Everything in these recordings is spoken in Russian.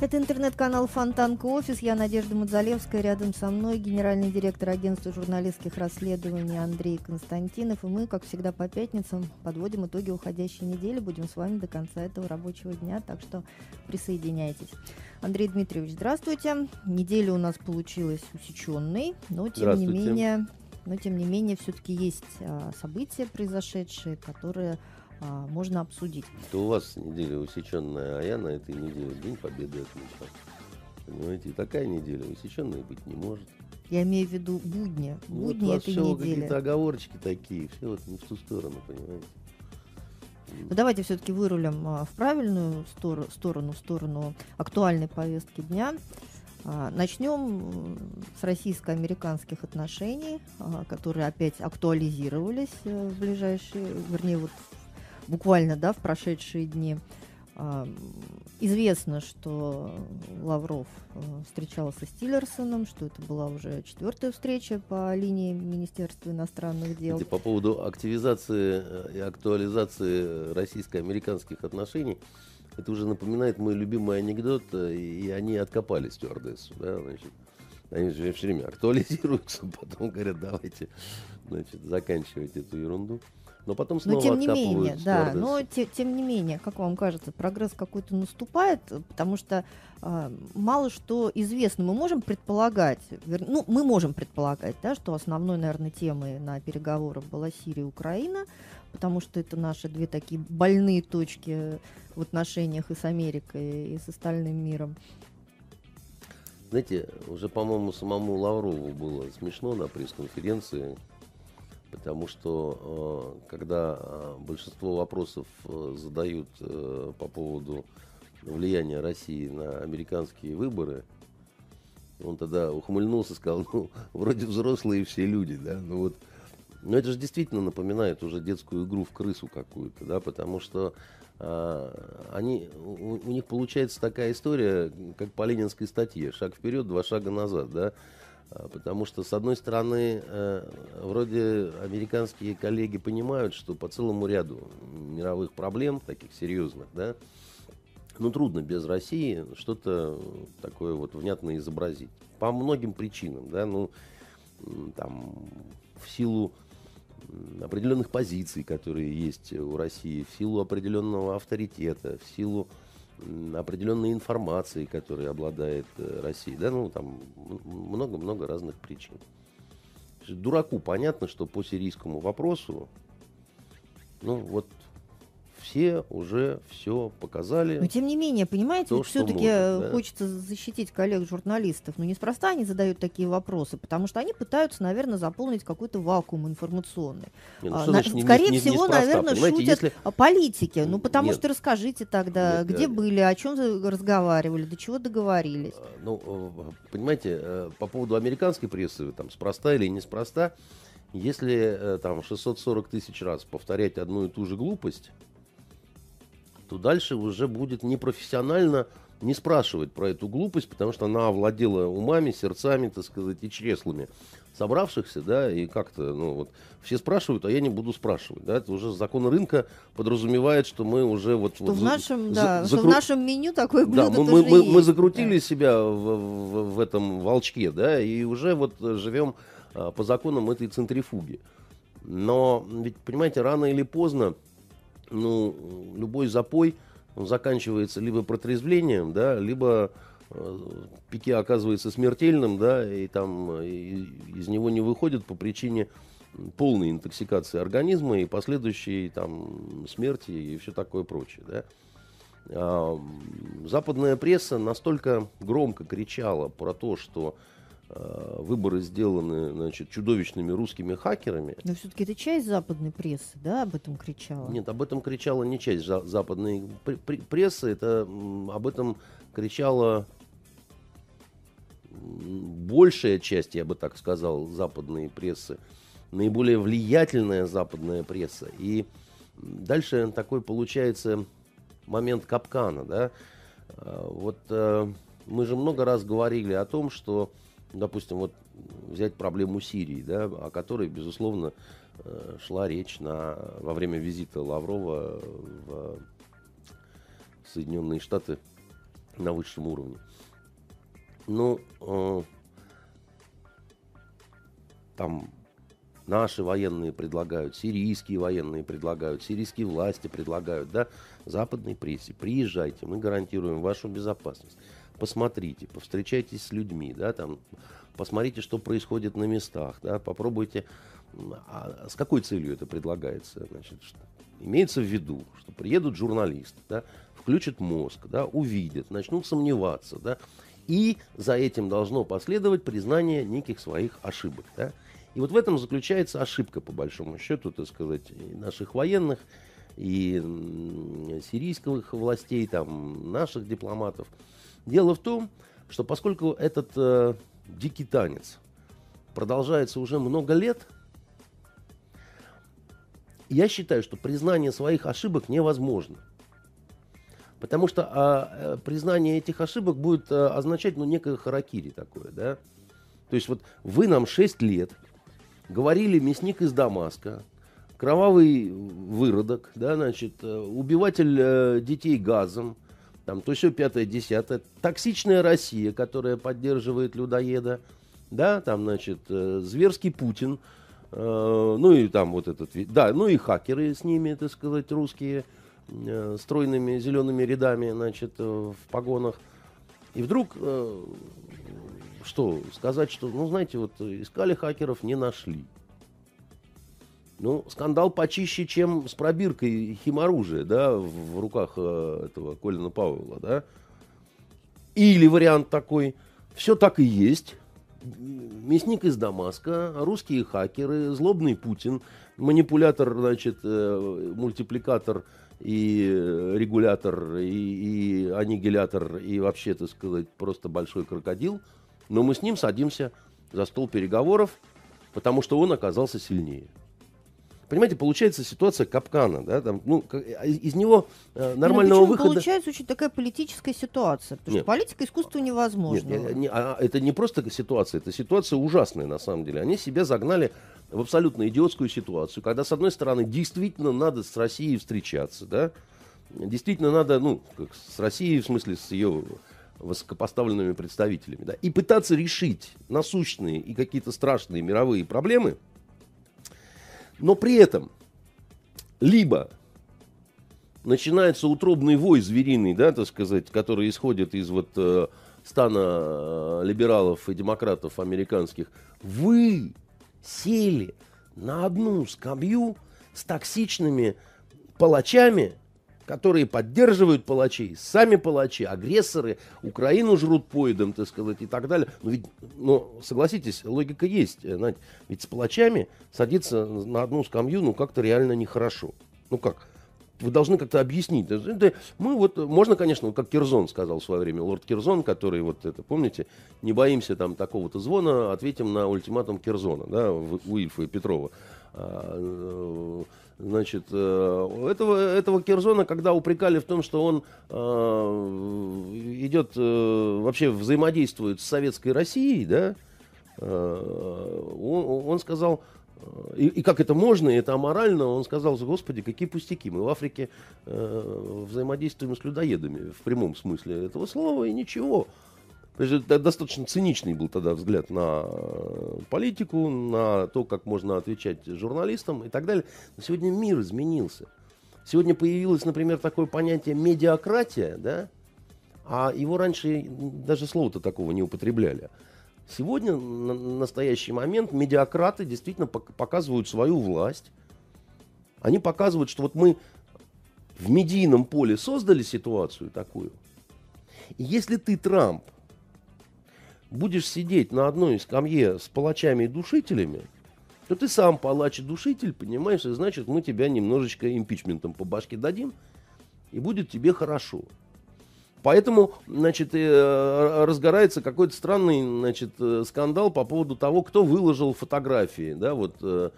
Это интернет-канал Фонтанка Офис. Я Надежда Мудзалевская. Рядом со мной генеральный директор агентства журналистских расследований Андрей Константинов. И мы, как всегда, по пятницам подводим итоги уходящей недели. Будем с вами до конца этого рабочего дня, так что присоединяйтесь. Андрей Дмитриевич, здравствуйте. Неделя у нас получилась усеченной, но тем не менее, но тем не менее все-таки есть а, события, произошедшие, которые а, можно обсудить. Это у вас неделя усеченная, а я на этой неделе День Победы отмечал. Понимаете, такая неделя усеченная быть не может. Я имею в виду будни, будни вот этой все недели. какие-то оговорочки такие, все вот не в ту сторону, понимаете. Ну, давайте все-таки вырулим а, в правильную стор- сторону, в сторону актуальной повестки дня. А, начнем с российско-американских отношений, которые опять актуализировались э, в ближайшие, вернее, вот буквально, да, в прошедшие дни. А, известно, что Лавров э, встречался с Тиллерсоном, что это была уже четвертая встреча по линии Министерства иностранных дел. Кстати, по поводу активизации э, и актуализации российско-американских отношений, это уже напоминает мой любимый анекдот, э, и они откопали стюардессу, да, значит, они же все время актуализируются, потом говорят, давайте, значит, заканчивать эту ерунду. Но потом снова но тем не менее, да, но те- тем не менее, как вам кажется, прогресс какой-то наступает, потому что а, мало что известно. Мы можем предполагать, вер- ну, мы можем предполагать, да, что основной, наверное, темой на переговорах была Сирия и Украина, потому что это наши две такие больные точки в отношениях и с Америкой, и с остальным миром. Знаете, уже, по-моему, самому Лаврову было смешно на пресс-конференции, потому что э, когда э, большинство вопросов э, задают по поводу влияния России на американские выборы, он тогда ухмыльнулся сказал, ну, вроде взрослые все люди, да, ну вот, но это же действительно напоминает уже детскую игру в крысу какую-то, да, потому что а, они, у, у них получается такая история, как по ленинской статье, шаг вперед, два шага назад, да, потому что, с одной стороны, э, вроде американские коллеги понимают, что по целому ряду мировых проблем, таких серьезных, да, ну, трудно без России что-то такое вот внятно изобразить. По многим причинам, да, ну, там, в силу определенных позиций, которые есть у России, в силу определенного авторитета, в силу определенной информации, которой обладает э, Россия, да, ну, там много-много разных причин. Дураку понятно, что по сирийскому вопросу, ну, вот все уже все показали. Но тем не менее, понимаете, вот все-таки может, да. хочется защитить коллег-журналистов. Но неспроста они задают такие вопросы, потому что они пытаются, наверное, заполнить какой-то вакуум информационный. Не, ну А, на- значит не- не- скорее не- всего, неспроста? наверное, шутят если- о политике. Ну, потому Нет. что расскажите тогда, Нет, где э, были, о чем разговаривали, до чего договорились. Э, Ну, э, понимаете, э, по поводу американской прессы, там, спроста или неспроста, если э, там 640 тысяч раз повторять одну и ту же глупость, то дальше уже будет непрофессионально не спрашивать про эту глупость, потому что она овладела умами, сердцами, так сказать, и чреслами собравшихся, да, и как-то, ну, вот, все спрашивают, а я не буду спрашивать, да, это уже закон рынка подразумевает, что мы уже вот... Что вот в нашем, за- да, что в закру- нашем меню такое блюдо да, мы, мы, мы, мы закрутили Да. себя в, в- в этом волчке, да, и уже вот живем а, по законам этой центрифуги. Но ведь, понимаете, рано или поздно, ну, любой запой он заканчивается либо протрезвлением, да, либо э, пике оказывается смертельным, да, и там э, и из него не выходит по причине полной интоксикации организма и последующей там смерти и все такое прочее, да. А, Западная пресса настолько громко кричала про то, что выборы сделаны значит, чудовищными русскими хакерами. Но все-таки это часть западной прессы, да, об этом кричала. Нет, об этом кричала не часть за- западной пр- пр- прессы, это об этом кричала большая часть, я бы так сказал, западной прессы, наиболее влиятельная западная пресса. И дальше такой получается момент капкана, да. А, Вот э, мы же много раз говорили о том, что, допустим, вот взять проблему Сирии, да, о которой, безусловно, э, шла речь на, во время визита Лаврова в Соединенные Штаты на высшем уровне. Ну, э, там наши военные предлагают, сирийские военные предлагают, сирийские власти предлагают, да, западной прессе, приезжайте, мы гарантируем вашу безопасность. Посмотрите, повстречайтесь с людьми, да, там, посмотрите, что происходит на местах, да, попробуйте. А с какой целью это предлагается? Значит, что, имеется в виду, что приедут журналисты, да, включат мозг, да, увидят, начнут сомневаться, да, и за этим должно последовать признание неких своих ошибок, да. И вот в этом заключается ошибка, по большому счету, так сказать, наших военных, и сирийских властей, там, наших дипломатов. Дело в том, что поскольку этот э, дикий танец продолжается уже много лет, я считаю, что признание своих ошибок невозможно. Потому что а, э, признание этих ошибок будет а, означать ну, некое харакири такое. Да? То есть вот вы нам 6 лет говорили мясник из Дамаска, кровавый выродок, да, значит, э, убиватель э, детей газом, там, то все пятое, десятое, токсичная Россия, которая поддерживает людоеда, да, там, значит, э, зверский Путин, э, ну и там вот этот, да, ну и хакеры с ними, так сказать, русские, э, стройными зелеными рядами, значит, в погонах. И вдруг что сказать, что, ну, знаете, вот искали хакеров, не нашли. Ну, скандал почище, чем с пробиркой химоружия, да, в, руках э, этого Колина Пауэлла, да. Или вариант такой, все так и есть. Мясник из Дамаска, русские хакеры, злобный Путин, манипулятор, значит, э, мультипликатор и э, регулятор, и, и аннигилятор, и вообще, так сказать, просто большой крокодил – но мы с ним садимся за стол переговоров, потому что он оказался сильнее. Понимаете, получается ситуация капкана, да, там, ну, а из него э, нормального ну, выхода. Получается очень такая политическая ситуация, потому нет, что политика искусства невозможно. Нет, не, а, это не просто ситуация, это ситуация ужасная на самом деле. Они себя загнали в абсолютно идиотскую ситуацию, когда с одной стороны действительно надо с Россией встречаться, да, действительно надо, ну, как с Россией в смысле с ее высокопоставленными представителями, да, и пытаться решить насущные и какие-то страшные мировые проблемы, но при этом либо начинается утробный вой звериный, да, так сказать, который исходит из вот э, стана э, либералов и демократов американских, вы сели на одну скамью с токсичными палачами, которые поддерживают палачей, сами палачи, агрессоры, Украину жрут поедом, так сказать, и так далее. Но ведь, ну, согласитесь, логика есть, э, Надь, ведь с палачами садиться на одну скамью, ну, как-то реально нехорошо. Ну, как? Вы должны как-то объяснить. Это, мы вот, можно, конечно, как Кирзон сказал в свое время, лорд Кирзон, который вот это, помните, не боимся там такого-то звона, ответим на ультиматум Кирзона, да, Ильфа и Петрова. Э, Значит, э, этого, этого Кирзона, когда упрекали в том, что он э, идет, вообще взаимодействует с советской Россией, да, он, он сказал, и, и как это можно, и это аморально, он сказал, господи, какие пустяки, мы в Африке э, взаимодействуем с людоедами в прямом смысле этого слова, и ничего. Достаточно циничный был тогда взгляд на э, политику, на то, как можно отвечать журналистам и так далее. Но сегодня мир изменился. Сегодня появилось, например, такое понятие медиакратия, да, а его раньше даже слова-то такого не употребляли. Сегодня, на настоящий момент, медиакраты действительно показывают свою власть. Они показывают, что вот мы в медийном поле создали ситуацию такую. И если ты, Трамп, будешь сидеть на одной скамье с палачами и душителями, то ты сам палач и душитель, понимаешь, и значит мы тебя немножечко импичментом по башке дадим, и будет тебе хорошо. Поэтому, значит, э, разгорается какой-то странный, значит, э, скандал по поводу того, кто выложил фотографии, да, вот э,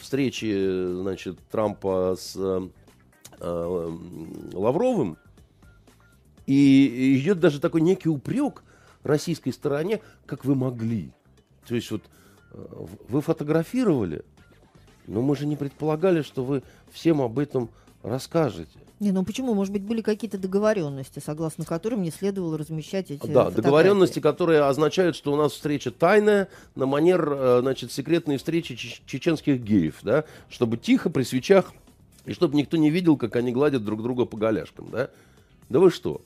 встречи, значит, Трампа с Лавровым, и идет даже такой некий упрек, российской стороне, как вы могли. То есть вот э, вы фотографировали, но мы же не предполагали, что вы всем об этом расскажете. Не, ну почему? Может быть, были какие-то договоренности, согласно которым не следовало размещать эти Да, фотографии. договоренности, которые означают, что у нас встреча тайная, на манер, э, значит, секретной встречи чеч- чеченских геев, да, чтобы тихо при свечах, и чтобы никто не видел, как они гладят друг друга по голяшкам, да. Да вы что?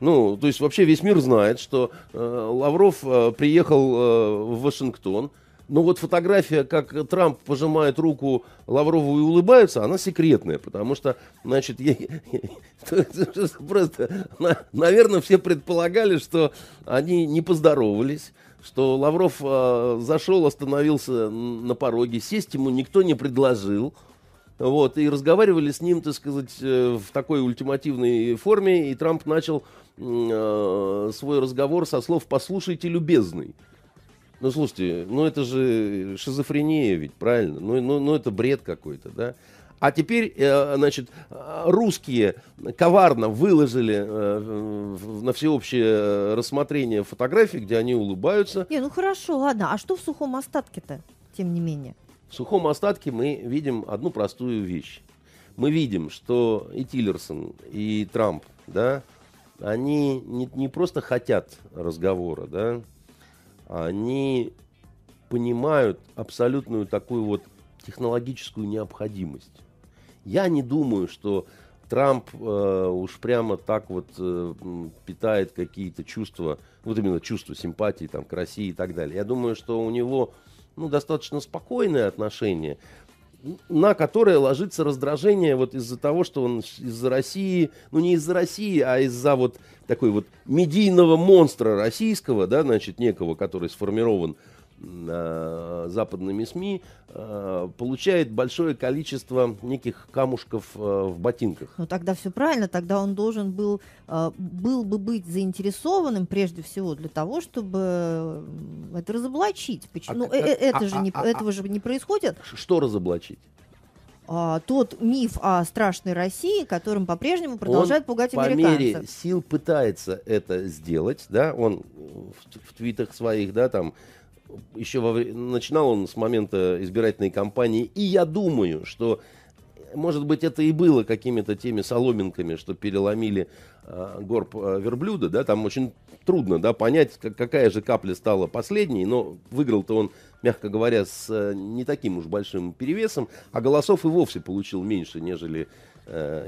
Ну, то есть вообще весь мир знает, что э, Лавров э, приехал э, в Вашингтон, но вот фотография, как Трамп пожимает руку Лаврову и улыбается, она секретная, потому что, значит, ей- просто, на- наверное, все предполагали, что они не поздоровались, что Лавров э, зашел, остановился на пороге, сесть ему никто не предложил, вот, и разговаривали с ним, так сказать, э, в такой ультимативной форме, и Трамп начал э, свой разговор со слов «послушайте, любезный». Ну, слушайте, ну это же шизофрения ведь, правильно? Ну, ну, ну это бред какой-то, да? А теперь, э, значит, русские коварно выложили э, на всеобщее рассмотрение фотографии, где они улыбаются. Не, ну хорошо, ладно. А что в сухом остатке-то, тем не менее? В сухом остатке мы видим одну простую вещь. Мы видим, что и Тиллерсон, и Трамп, да, они не, не просто хотят разговора, да, они понимают абсолютную такую вот технологическую необходимость. Я не думаю, что Трамп э, уж прямо так вот э, питает какие-то чувства, вот именно чувства симпатии там, к России и так далее. Я думаю, что у него ну, достаточно спокойное отношение, на которое ложится раздражение вот из-за того, что он из-за России, ну не из-за России, а из-за вот такой вот медийного монстра российского, да, значит, некого, который сформирован западными СМИ, э, получает большое количество неких камушков э, в ботинках. Ну тогда все правильно, тогда он должен был, э, был бы быть заинтересованным прежде всего для того, чтобы это разоблачить. Почему? А ну, э- э- это а- же не, а- а- этого же не происходит. Что разоблачить? А, тот миф о страшной России, которым по-прежнему продолжает пугать по американцев. мере сил пытается это сделать, да, он в, в твитах своих, да, там, еще во начинал он с момента избирательной кампании, и я думаю, что, может быть, это и было какими-то теми соломинками, что переломили а, горб а, верблюда, да, там очень трудно, да, понять, как- какая же капля стала последней, но выиграл-то он, мягко говоря, с э, не таким уж большим перевесом, а голосов и вовсе получил меньше, нежели э,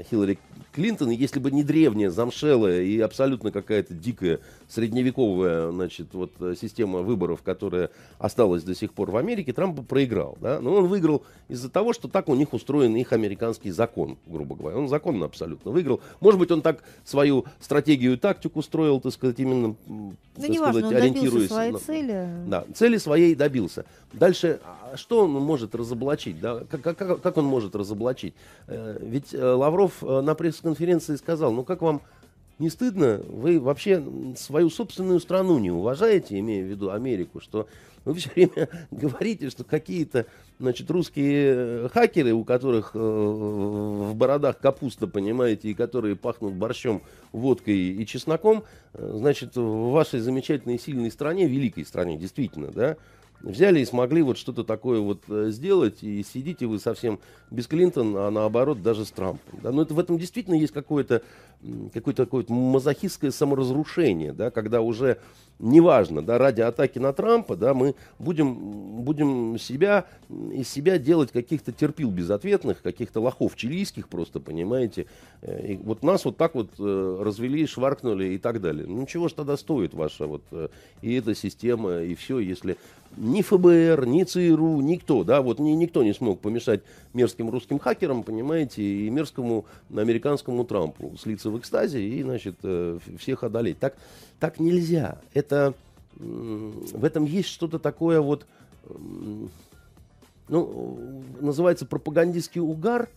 Хиллари Клинтон, если бы не древняя, замшелая и абсолютно какая-то дикая средневековая значит, вот, э, система выборов, которая осталась до сих пор в Америке, Трамп бы проиграл. Да? Но он выиграл из-за того, что так у них устроен их американский закон, грубо говоря. Он законно абсолютно выиграл. Может быть, он так свою стратегию и тактику строил, так сказать, именно Ну, так сказать, добился ориентируясь своей на- цели. да, цели своей добился. Дальше, а что он может разоблачить? Да? Как, как- как он может разоблачить? Э, Ведь э, Лавров э, на пресс-конференции сказал, ну как вам не стыдно? Вы вообще свою собственную страну не уважаете, имея в виду Америку, что вы все время говорите, что какие-то значит, русские э, хакеры, у которых э, в бородах капуста, понимаете, и которые пахнут борщом, водкой и чесноком, значит, в вашей замечательной сильной стране, великой стране, действительно, да, взяли и смогли вот что-то такое вот э, сделать, и сидите вы совсем без Клинтон, а наоборот даже с Трампом. Да? Но это, в этом действительно есть какое-то какое-то такое мазохистское саморазрушение, да, когда уже неважно, да, ради атаки на Трампа, да, мы будем, будем себя, из себя делать каких-то терпил безответных, каких-то лохов чилийских просто, понимаете. Э, И вот нас вот так вот э, развели, шваркнули и так далее. Ну чего ж тогда стоит ваша вот э, и эта система, и все, если ни ФБР, ни ЦРУ, никто, да, вот ни, никто не смог помешать мерзким русским хакерам, понимаете, и мерзкому американскому Трампу слиться в экстазе и, значит, э, всех одолеть. Так, так нельзя. Это, в этом есть что-то такое вот, ну, называется пропагандистский угар,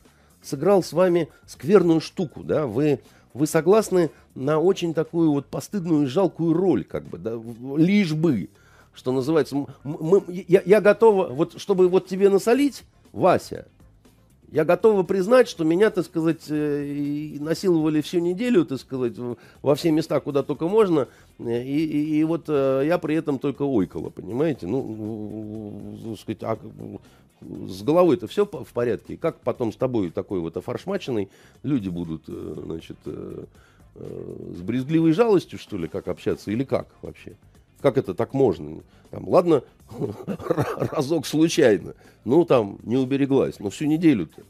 сыграл с вами скверную штуку, да, вы, вы согласны на очень такую вот постыдную и жалкую роль, как бы, да, лишь бы, что называется, мы, я, я готова, вот, чтобы вот тебе насолить, Вася, я готова признать, что меня, так сказать, э, насиловали всю неделю, так сказать, во все места, куда только можно, э, и, и- и вот э, я при этом только ойкала, понимаете? Ну, так сказать, а с головой-то все в порядке. Как потом с тобой такой вот офаршмаченный люди будут, значит, с брезгливой жалостью, что ли, как общаться, или как вообще? Как это так можно? Там, ладно, разок случайно, ну там не убереглась, но всю неделю-то.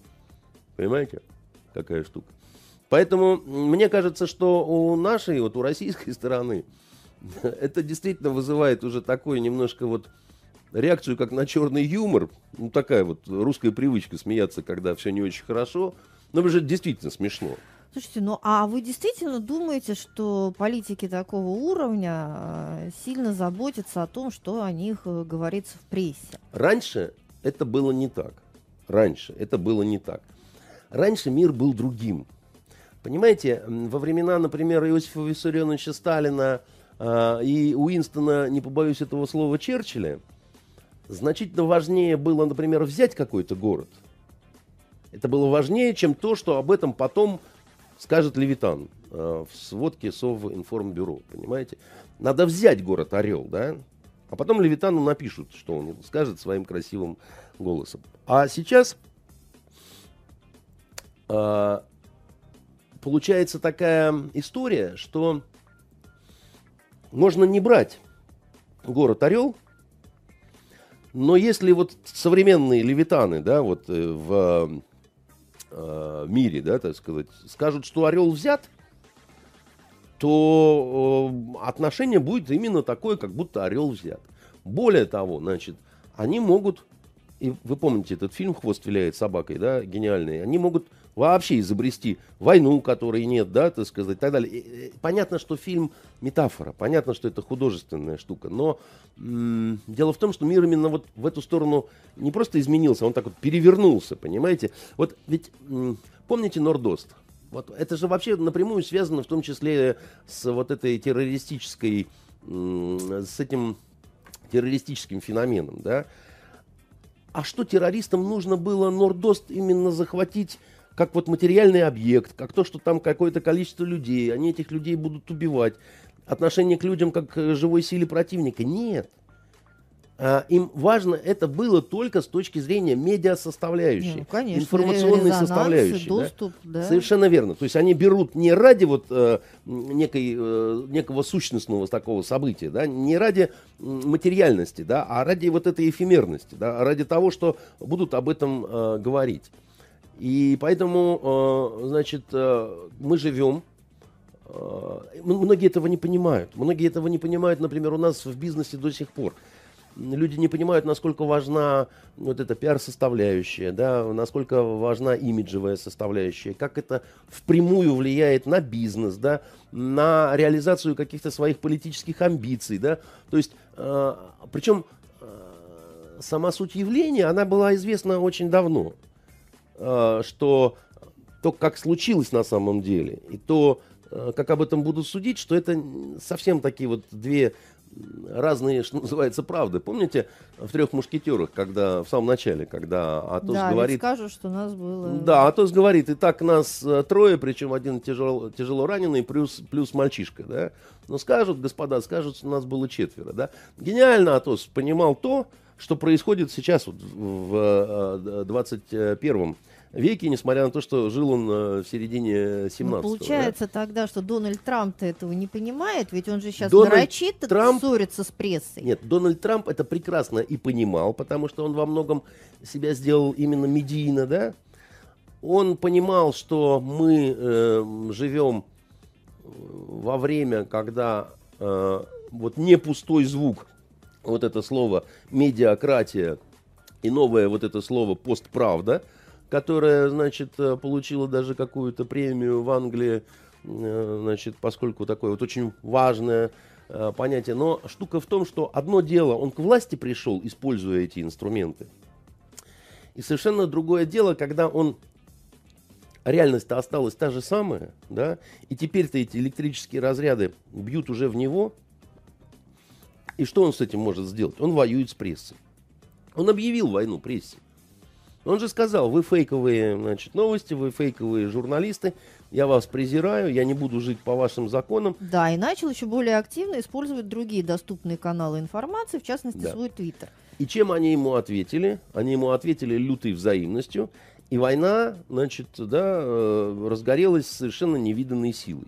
Понимаете, какая штука? Поэтому мне кажется, что у нашей, вот у российской стороны, это действительно вызывает уже такой немножко вот реакцию как на черный юмор. Ну, такая вот русская привычка смеяться, когда все не очень хорошо. Но это же действительно смешно. Слушайте, ну а вы действительно думаете, что политики такого уровня э, сильно заботятся о том, что о них э, говорится в прессе? Раньше это было не так. Раньше это было не так. Раньше мир был другим. Понимаете, во времена, например, Иосифа Виссарионовича Сталина э, и Уинстона, не побоюсь этого слова, Черчилля, значительно важнее было, например, взять какой-то город. Это было важнее, чем то, что об этом потом скажет Левитан э, в сводке Совинформбюро, понимаете? Надо взять город Орел, да? А потом Левитану напишут, что он скажет своим красивым голосом. А сейчас э, получается такая история, что можно не брать город Орел, но если вот современные левитаны, да, вот э, в э, мире, да, так сказать, скажут, что орел взят, то э, отношение будет именно такое, как будто орел взят. Более того, значит, они могут, и вы помните этот фильм «Хвост виляет собакой», да, гениальный, они могут вообще изобрести войну, которой нет, да, так сказать, и так далее. понятно, что фильм метафора, понятно, что это художественная штука, но м- дело в том, что мир именно вот в эту сторону не просто изменился, он так вот перевернулся, понимаете? Вот ведь м- помните Нордост? Вот это же вообще напрямую связано в том числе с вот этой террористической, м- с этим террористическим феноменом, да? А что террористам нужно было Нордост именно захватить как вот материальный объект, как то, что там какое-то количество людей, они этих людей будут убивать. Отношение к людям как к живой силе противника. Нет. А, им важно это было только с точки зрения медиа составляющей, ну, конечно, информационной составляющей. Доступ, да? Да. Совершенно верно. То есть они берут не ради вот э, некой, э, некого сущностного такого события, да, не ради материальности, да, а ради вот этой эфемерности, да, ради того, что будут об этом э, говорить. И поэтому, э, значит, э, мы живем. Э, многие этого не понимают. Многие этого не понимают, например, у нас в бизнесе до сих пор. Люди не понимают, насколько важна вот эта пиар-составляющая, да, насколько важна имиджевая составляющая, как это впрямую влияет на бизнес, да, на реализацию каких-то своих политических амбиций, да. То есть, причем сама суть явления, она была известна очень давно. Э, что то, как случилось на самом деле, и то, э, как об этом будут судить, что это совсем такие вот две разные, что называется, правды. Помните в трех мушкетерах, когда в самом начале, когда Атос да, говорит... Да, скажут, что нас было... Да, Атос говорит, и так нас э, трое, причем один тяжело, тяжело раненый, плюс, плюс мальчишка, да. Но скажут, господа, скажут, что нас было четверо, да. Гениально Атос понимал то, что происходит сейчас вот в 21 э, веке, несмотря на то, что жил он э, в середине 17 ну, Получается да? тогда, что Дональд Трамп-то этого не понимает, ведь он же сейчас Дональд нарочито Трамп... ссорится с прессой. Нет, Дональд Трамп это прекрасно и понимал, потому что он во многом себя сделал именно медийно, да? Он понимал, что мы э, живем во время, когда э, вот не пустой звук вот это слово медиакратия и новое вот это слово постправда, которое, значит, э, получило даже какую-то премию в Англии, э, значит, поскольку такое вот очень важное э, понятие. Но штука в том, что одно дело, он к власти пришел, используя эти инструменты. И совершенно другое дело, когда он реальность-то осталась та же самая, да, и теперь-то эти электрические разряды бьют уже в него – и что он с этим может сделать? Он воюет с прессой. Он объявил войну прессе. Он же сказал, вы фейковые значит, новости, вы фейковые журналисты, я вас презираю, я не буду жить по вашим законам. Да, и начал еще более активно использовать другие доступные каналы информации, в частности, да. свой твиттер. И чем они ему ответили? Они ему ответили лютой взаимностью, и война, значит, да, э, разгорелась совершенно невиданной силой.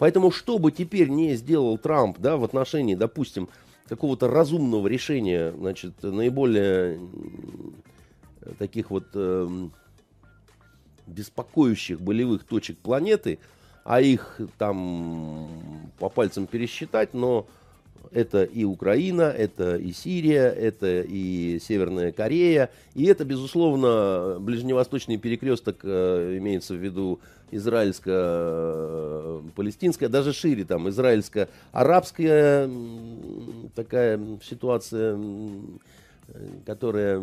Поэтому, что бы теперь не сделал Трамп, да, в отношении, допустим, какого-то разумного решения, значит, наиболее таких вот э, беспокоящих болевых точек планеты, а их там по пальцам пересчитать, но это и Украина, это и Сирия, это и Северная Корея. И это, безусловно, ближневосточный перекресток э, имеется в виду израильско-палестинская, даже шире, там, израильско-арабская такая ситуация, которая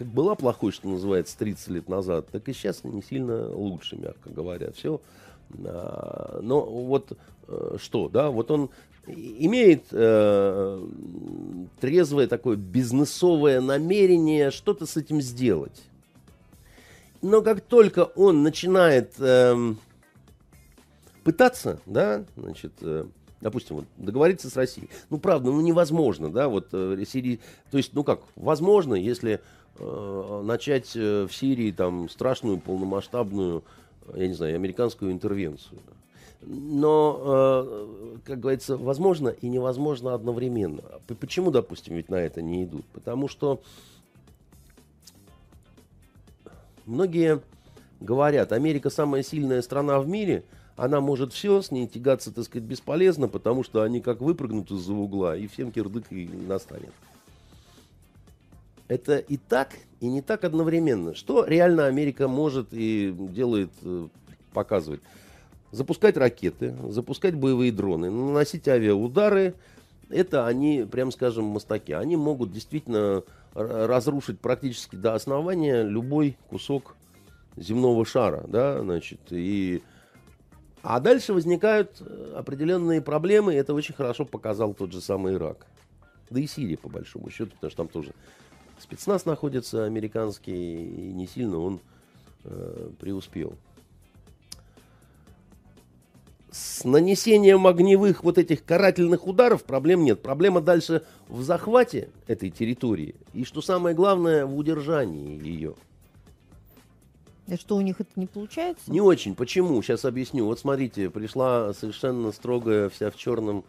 как была плохой, что называется, 30 лет назад, так и сейчас не сильно лучше, мягко говоря. Все. А, но вот э, что, да, вот он имеет э, трезвое такое бизнесовое намерение что-то с этим сделать. Но как только он начинает э, пытаться, да, значит, э, допустим, вот, договориться с Россией, ну, правда, ну, невозможно, да, вот, э, Сирии, то есть, ну, как, возможно, если начать в Сирии, там, страшную полномасштабную, я не знаю, американскую интервенцию. Но, э, как говорится, возможно и невозможно одновременно. Почему, допустим, ведь на это не идут? Потому что Многие говорят, Америка самая сильная страна в мире, она может все, с ней тягаться, так сказать, бесполезно, потому что они как выпрыгнут из-за угла, и всем кирдык и настанет. Это и так, и не так одновременно. Что реально Америка может и делает, э, показывает? Запускать ракеты, запускать боевые дроны, наносить авиаудары. Это они, прям скажем, мастаки. Они могут действительно разрушить практически до основания любой кусок земного шара, да, значит, и... А дальше возникают э, определенные проблемы, и это очень хорошо показал тот же самый Ирак. Да и Сирия, по большому счету, потому что там тоже спецназ находится американский, и не сильно он э, преуспел с нанесением огневых вот этих карательных ударов проблем нет. Проблема дальше в захвате этой территории и, что самое главное, в удержании ее. И что у них это не получается? Не очень. Почему? Сейчас объясню. Вот смотрите, пришла совершенно строгая, вся в черном,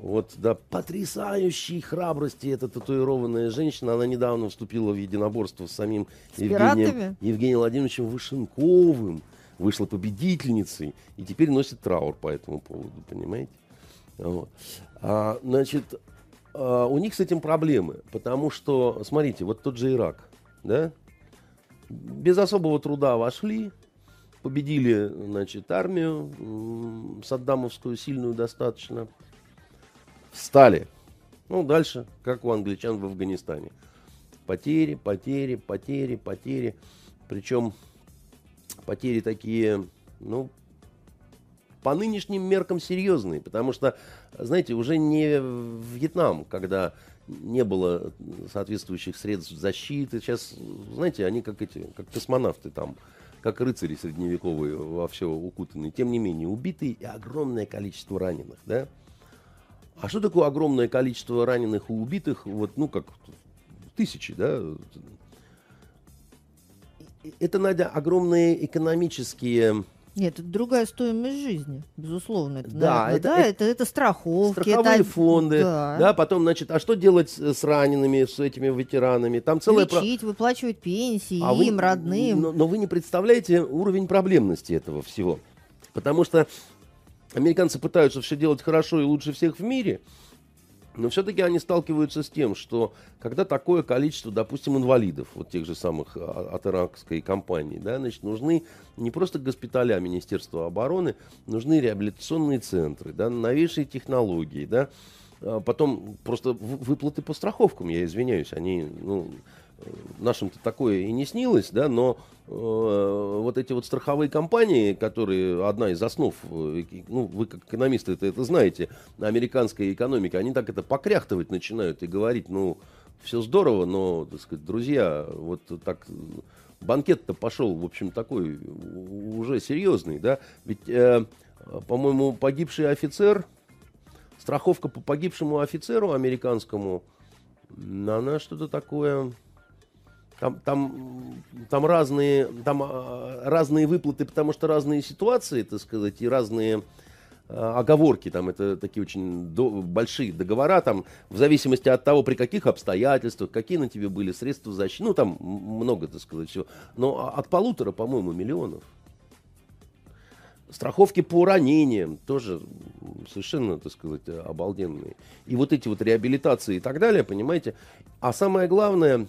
вот, да, потрясающей храбрости эта татуированная женщина. Она недавно вступила в единоборство с самим с Евгением, Евгением Владимировичем Вышенковым вышла победительницей и теперь носит траур по этому поводу, понимаете? Вот. А, значит, а, у них с этим проблемы, потому что, смотрите, вот тот же Ирак, да, без особого труда вошли, победили, значит, армию Саддамовскую, сильную достаточно, встали. Ну, дальше, как у англичан в Афганистане. Потери, потери, потери, потери. Причем потери такие, ну, по нынешним меркам серьезные, потому что, знаете, уже не Вьетнам, когда не было соответствующих средств защиты. Сейчас, знаете, они как эти, как космонавты там, как рыцари средневековые во все укутаны. Тем не менее, убитые и огромное количество раненых, да? А что такое огромное количество раненых и убитых? Вот, ну, как тысячи, да? это, Надя, огромные экономические... Нет, это другая стоимость жизни, безусловно. Это, да, наверное, это, да, это, это, это страховки. Страховые это, фонды. Да. да, потом, значит, а что делать с ранеными, с этими ветеранами? Там целая... Лечить, про... выплачивать пенсии а им, вы, родным. Но, но вы не представляете уровень проблемности этого всего. Потому что американцы пытаются все делать хорошо и лучше всех в мире, но все-таки они сталкиваются с тем, что когда такое количество, допустим, инвалидов, вот тех же самых а, от иракской компании, да, значит, нужны не просто госпиталя Министерства обороны, нужны реабилитационные центры, да, новейшие технологии, да, а потом просто выплаты по страховкам, я извиняюсь, они, ну, нашим-то такое и не снилось, да, но э, вот эти вот страховые компании, которые одна из основ, э, ну, вы как экономисты это, это знаете, американской экономики, они так это покряхтывать начинают и говорить, ну, все здорово, но, так сказать, друзья, вот так банкет-то пошел, в общем, такой уже серьезный, да, ведь, э, по-моему, погибший офицер страховка по погибшему офицеру американскому, она что-то такое... Там, там, там разные, там а, разные выплаты, потому что разные ситуации, так сказать, и разные а, оговорки, там это такие очень до, большие договора, там в зависимости от того, при каких обстоятельствах, какие на тебе были средства защиты, ну там много, так сказать, всего. Но от полутора, по-моему, миллионов. Страховки по ранениям тоже совершенно, так сказать, обалденные. И вот эти вот реабилитации и так далее, понимаете. А самое главное,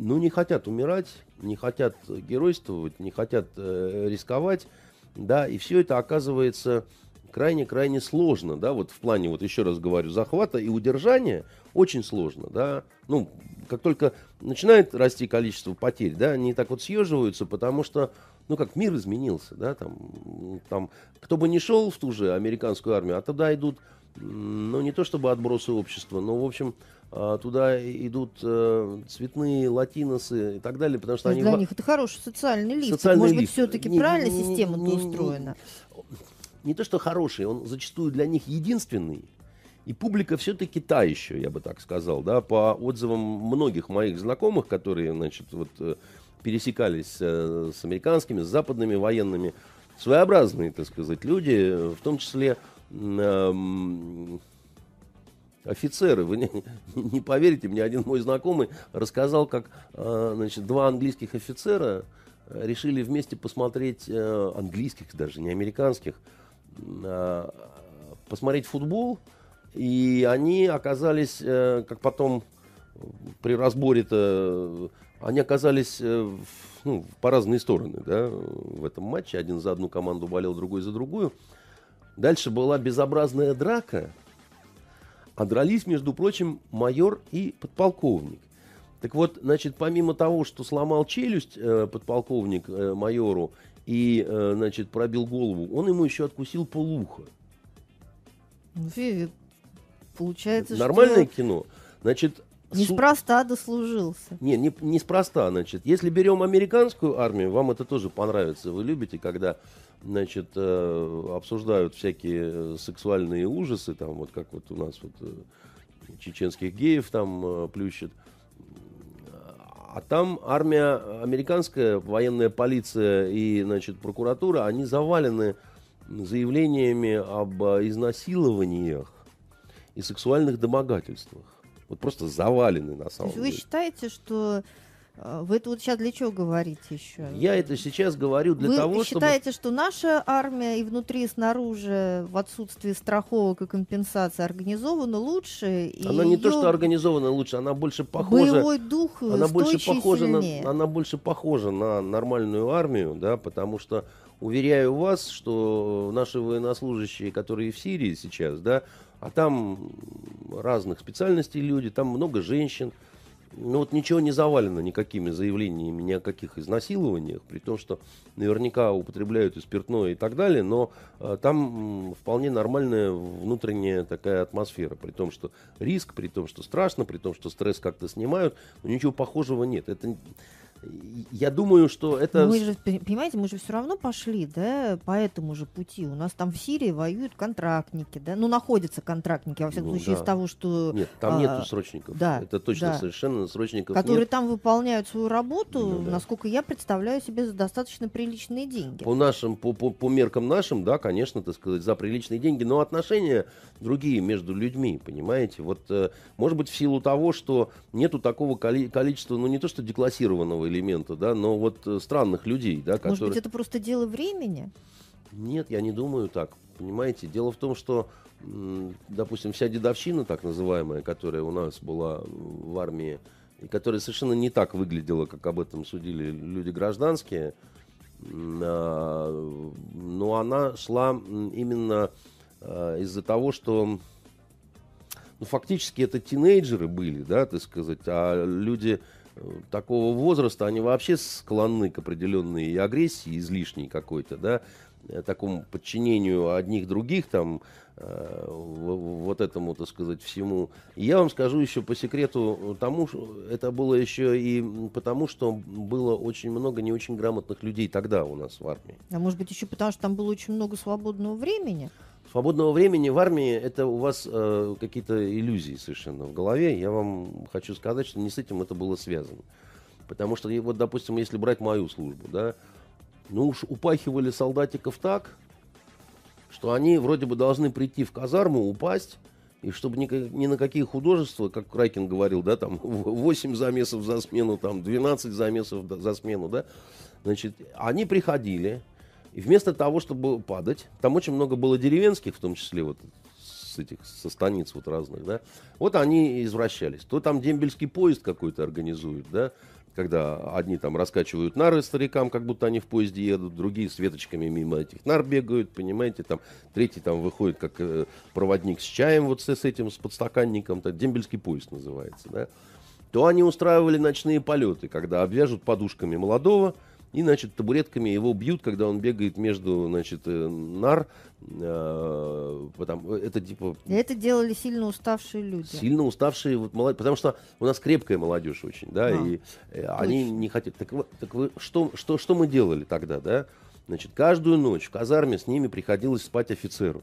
ну, не хотят умирать, не хотят геройствовать, не хотят э, рисковать, да, и все это оказывается крайне-крайне сложно, да, вот в плане, вот еще раз говорю, захвата и удержания очень сложно, да, ну, как только начинает расти количество потерь, да, они так вот съеживаются, потому что, ну, как мир изменился, да, там, там, кто бы ни шел в ту же американскую армию, а туда идут, ну, не то чтобы отбросы общества, но, в общем, а, туда идут э, цветные латиносы и так далее, потому что они... Для них это хороший социальный лифт. Социальный Может лифт. быть, все-таки Не- правильно не- система не- не- устроена? не то что хороший, он зачастую для них единственный. И публика все-таки та еще, я бы так сказал, да, по отзывам многих моих знакомых, которые, значит, вот э, пересекались э, с американскими, с западными военными, своеобразные, так сказать, люди, в том числе офицеры. Вы не, не поверите, мне один мой знакомый рассказал, как э, значит, два английских офицера э, решили вместе посмотреть, э, английских даже, не американских, э, посмотреть футбол, и они оказались, как потом при разборе-то, они оказались ну, по разные стороны да, в этом матче. Один за одну команду болел, другой за другую. Дальше была безобразная драка, а дрались, между прочим, майор и подполковник. Так вот, значит, помимо того, что сломал челюсть э, подполковник э, майору и, э, значит, пробил голову, он ему еще откусил полуха. Ну, Получается, Нормальное что кино. Значит, неспроста дослужился. Не, не, неспроста, значит. Если берем американскую армию, вам это тоже понравится. Вы любите, когда, значит, э, обсуждают всякие э, сексуальные ужасы, там, вот как вот у нас вот э, чеченских геев там плющат. А там армия американская, военная полиция и, значит, прокуратура, они завалены заявлениями об изнасилованиях и сексуальных домогательствах. Вот просто завалены на самом вы деле. считаете, что вы это вот сейчас для чего говорите еще? Я это сейчас говорю для вы того, чтобы... считаете, что наша армия и внутри, и снаружи, в отсутствии страховок и компенсации организована лучше? И Она не то, что организована лучше, она больше похожа... Боевой дух Она больше похожа на, она больше похожа на нормальную армию, да, потому что уверяю вас, что наши военнослужащие, которые в Сирии сейчас, да, а там разных специальностей люди, там много женщин, ну вот ничего не завалено никакими заявлениями ни о каких изнасилованиях, при том, что наверняка употребляют и спиртное и так далее, но э, там вполне нормальная внутренняя такая атмосфера, при том, что риск, при том, что страшно, при том, что стресс как-то снимают, но ничего похожего нет. Это, я думаю, что это... Мы же, пон- понимаете, мы же все равно пошли, да, по этому же пути. У нас там в Сирии воюют контрактники, да, ну, находятся контрактники, во всяком Ну, случае, да. из того, что... Нет, там а, нету срочников. да, это точно да. совершенно срочников которые нет. там выполняют свою работу, Ну да. насколько я представляю себе, за достаточно приличные деньги. По нашим, по, по, по меркам нашим, да, конечно, так сказать, за приличные деньги, но отношения другие между людьми, понимаете? Вот, э, может быть, в силу того, что нету такого коли- количества, ну, не то что деклассированного элемента, да, но вот э, странных людей, да, которые... Может быть, это просто дело времени? Нет, я не думаю так. Понимаете, дело в том, что, допустим, вся дедовщина, так называемая, которая у нас была в армии, и которая совершенно не так выглядела, как об этом судили люди гражданские, а, но она шла именно а, из-за того, что ну, фактически это тинейджеры были, да, так сказать, а люди такого возраста, они вообще склонны к определенной агрессии излишней какой-то, да, э, такому подчинению одних других, там, э, вот этому, так сказать, всему. Я вам скажу еще по секрету тому, это было еще и потому, что было очень много не очень грамотных людей тогда у нас в армии. А может быть еще потому, что там было очень много свободного времени? Свободного времени в армии это у вас э, какие-то иллюзии совершенно в голове. Я вам хочу сказать, что не с этим это было связано. Потому что, вот, допустим, если брать мою службу, да, ну уж упахивали солдатиков так, что они вроде бы должны прийти в казарму, упасть, и чтобы ни, ни на какие художества, как Крайкин говорил, да, там 8 замесов за смену, там 12 замесов за смену, да, значит, они приходили, и вместо того, чтобы падать, там очень много было деревенских, в том числе вот с этих, со станиц вот разных, да, вот они извращались. То там дембельский поезд какой-то организуют, да, когда одни там раскачивают нары старикам, как будто они в поезде едут, другие с веточками мимо этих нар бегают, понимаете, там, третий там выходит как э, проводник с чаем вот с, с этим, с подстаканником, так, дембельский поезд называется, да, то они устраивали ночные полеты, когда обвяжут подушками молодого, и, значит, табуретками его бьют, когда он бегает между, значит, э, нар. Э, потому, это типа... Это делали сильно уставшие люди. Сильно уставшие, вот, молод... потому что у нас крепкая молодежь очень, да, а, и э, они не хотят. Так, так вы, что, что, что мы делали тогда, да? Значит, каждую ночь в казарме с ними приходилось спать офицеру.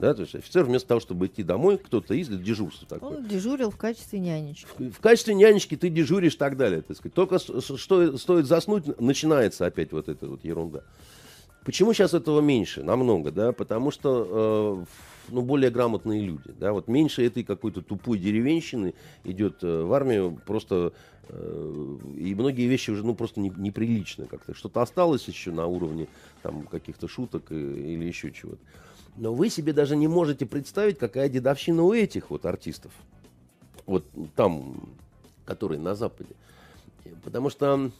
Да, то есть офицер вместо того, чтобы идти домой, кто-то из дежурства такое. Он дежурил в качестве нянечки. В, в качестве нянечки ты дежуришь и так далее. Так сказать. Только что, стоит заснуть, начинается опять вот эта вот ерунда. Почему сейчас этого меньше? Намного, да, потому что э, ну, более грамотные люди. Да? Вот меньше этой какой-то тупой деревенщины идет э, в армию просто и многие вещи уже ну, просто не, неприлично как-то. Что-то осталось еще на уровне там, каких-то шуток и, или еще чего-то. Но вы себе даже не можете представить, какая дедовщина у этих вот артистов. Вот там, которые на Западе. Потому что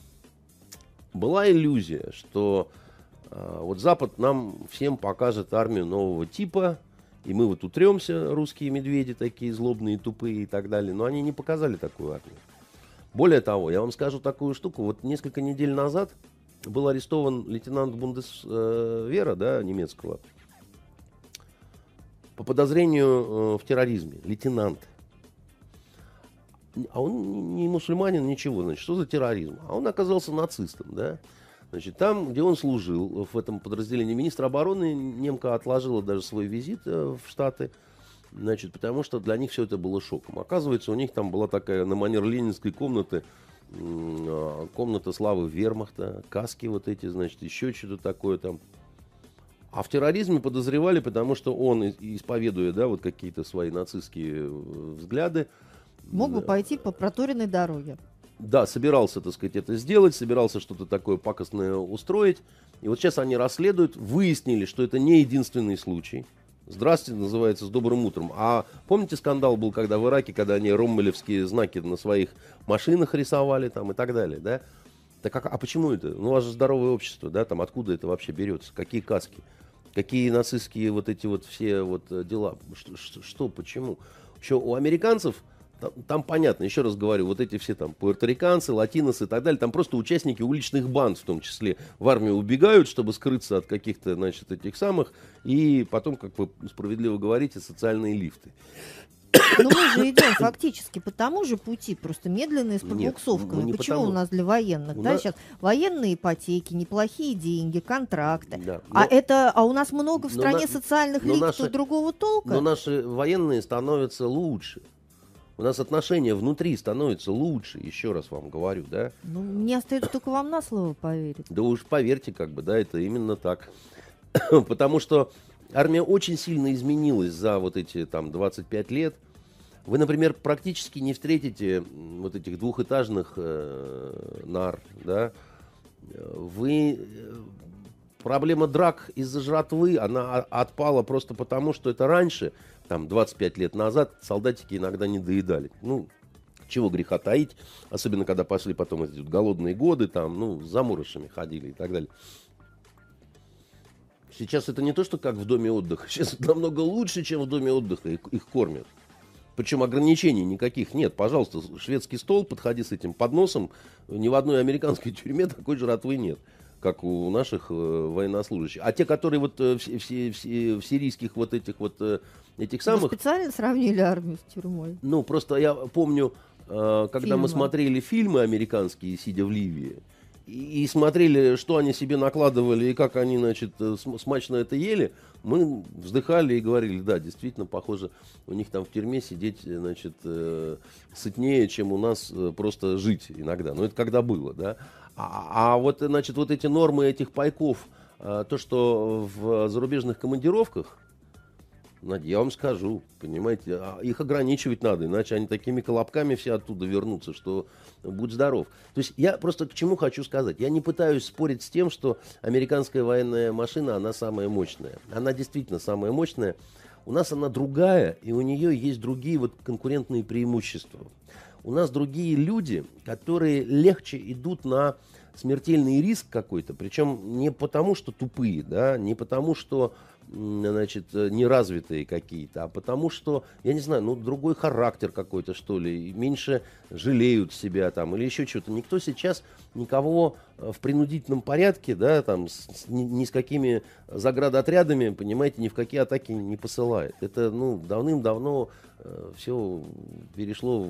была иллюзия, что э, вот Запад нам всем покажет армию нового типа, и мы вот утремся, русские медведи такие злобные, тупые и так далее. Но они не показали такую армию. Более того, я вам скажу такую штуку. Вот несколько недель назад был арестован лейтенант Бундесвера, да, немецкого, по подозрению э, в терроризме, лейтенант. А он не мусульманин, ничего, значит, что за терроризм? А он оказался нацистом, да? Значит, там, где он служил, в этом подразделении министра обороны, немка отложила даже свой визит э, в Штаты, значит, потому что для них все это было шоком. Оказывается, у них там была такая на манер ленинской комнаты, э, комната славы вермахта, каски вот эти, значит, еще что-то такое там. А в терроризме подозревали, потому что он, исповедуя да, вот какие-то свои нацистские э, взгляды... Мог бы пойти по проторенной дороге. Да, собирался, так сказать, это сделать, собирался что-то такое пакостное устроить. И вот сейчас они расследуют, выяснили, что это не единственный случай. Здравствуйте, называется, с добрым утром. А помните, скандал был, когда в Ираке, когда они роммелевские знаки на своих машинах рисовали там и так далее, да? Так а, а почему это? Ну, у вас же здоровое общество, да, там откуда это вообще берется? Какие каски? Какие нацистские вот эти вот все вот э, дела? Что, что почему? Еще у американцев там, там понятно, еще раз говорю, вот эти все там пуэрториканцы, латиносы и так далее, там просто участники уличных банд в том числе в армию убегают, чтобы скрыться от каких-то, значит, этих самых, и потом, как вы справедливо говорите, социальные лифты. Но мы же идем фактически по тому же пути, просто медленно и с пробуксовками. Нет, Почему у нас для военных? У да, нас... сейчас военные ипотеки, неплохие деньги, контракты. Да, а но... А это, а у нас много в стране на... социальных лифтов наши... другого толка. Но наши военные становятся лучше. У нас отношения внутри становятся лучше, еще раз вам говорю, да? Ну, мне остается только вам на слово поверить. Да уж поверьте, как бы, да, это именно так. Потому что армия очень сильно изменилась за вот эти там 25 лет. Вы, например, практически не встретите вот этих двухэтажных э, нар, да. Вы э, проблема драк из-за жратвы, она отпала просто потому, что это раньше, там 25 лет назад, солдатики иногда не доедали. Ну, чего греха таить, особенно когда пошли потом эти голодные годы, там, ну, с заморышами ходили и так далее. Сейчас это не то, что как в доме отдыха. Сейчас намного лучше, чем в доме отдыха. Их, их кормят. Причем ограничений никаких нет. Пожалуйста, шведский стол, подходи с этим подносом. Ни в одной американской тюрьме такой жратвы нет. Как у наших э, военнослужащих. А те, которые вот э, в, в, в, в сирийских вот этих вот э, этих самых... Вы специально сравнили армию с тюрьмой? Ну, просто я помню, когда фильмы. мы смотрели фильмы американские, сидя в Ливии, и, смотрели, что они себе накладывали и как они, значит, смачно это ели, мы вздыхали и говорили, да, действительно, похоже, у них там в тюрьме сидеть, значит, сытнее, чем у нас просто жить иногда. Но это когда было, да. А, а вот, значит, вот эти нормы этих пайков, э, то, что в зарубежных командировках, я вам скажу, понимаете, а их ограничивать надо, иначе они такими колобками все оттуда вернутся, что будь здоров. То есть я просто к чему хочу сказать. Я не пытаюсь спорить с тем, что американская военная машина, она самая мощная. Она действительно самая мощная. У нас она другая, и у нее есть другие вот конкурентные преимущества. У нас другие люди, которые легче идут на смертельный риск какой-то, причем не потому, что тупые, да, не потому, что значит, э, неразвитые какие-то, а потому что, я не знаю, ну, другой характер какой-то, что ли, меньше жалеют себя там или еще что-то. Никто сейчас никого э, в принудительном порядке, да, там, с, ни, ни с какими заградотрядами, понимаете, ни в какие атаки не посылает. Это, ну, давным-давно э, все перешло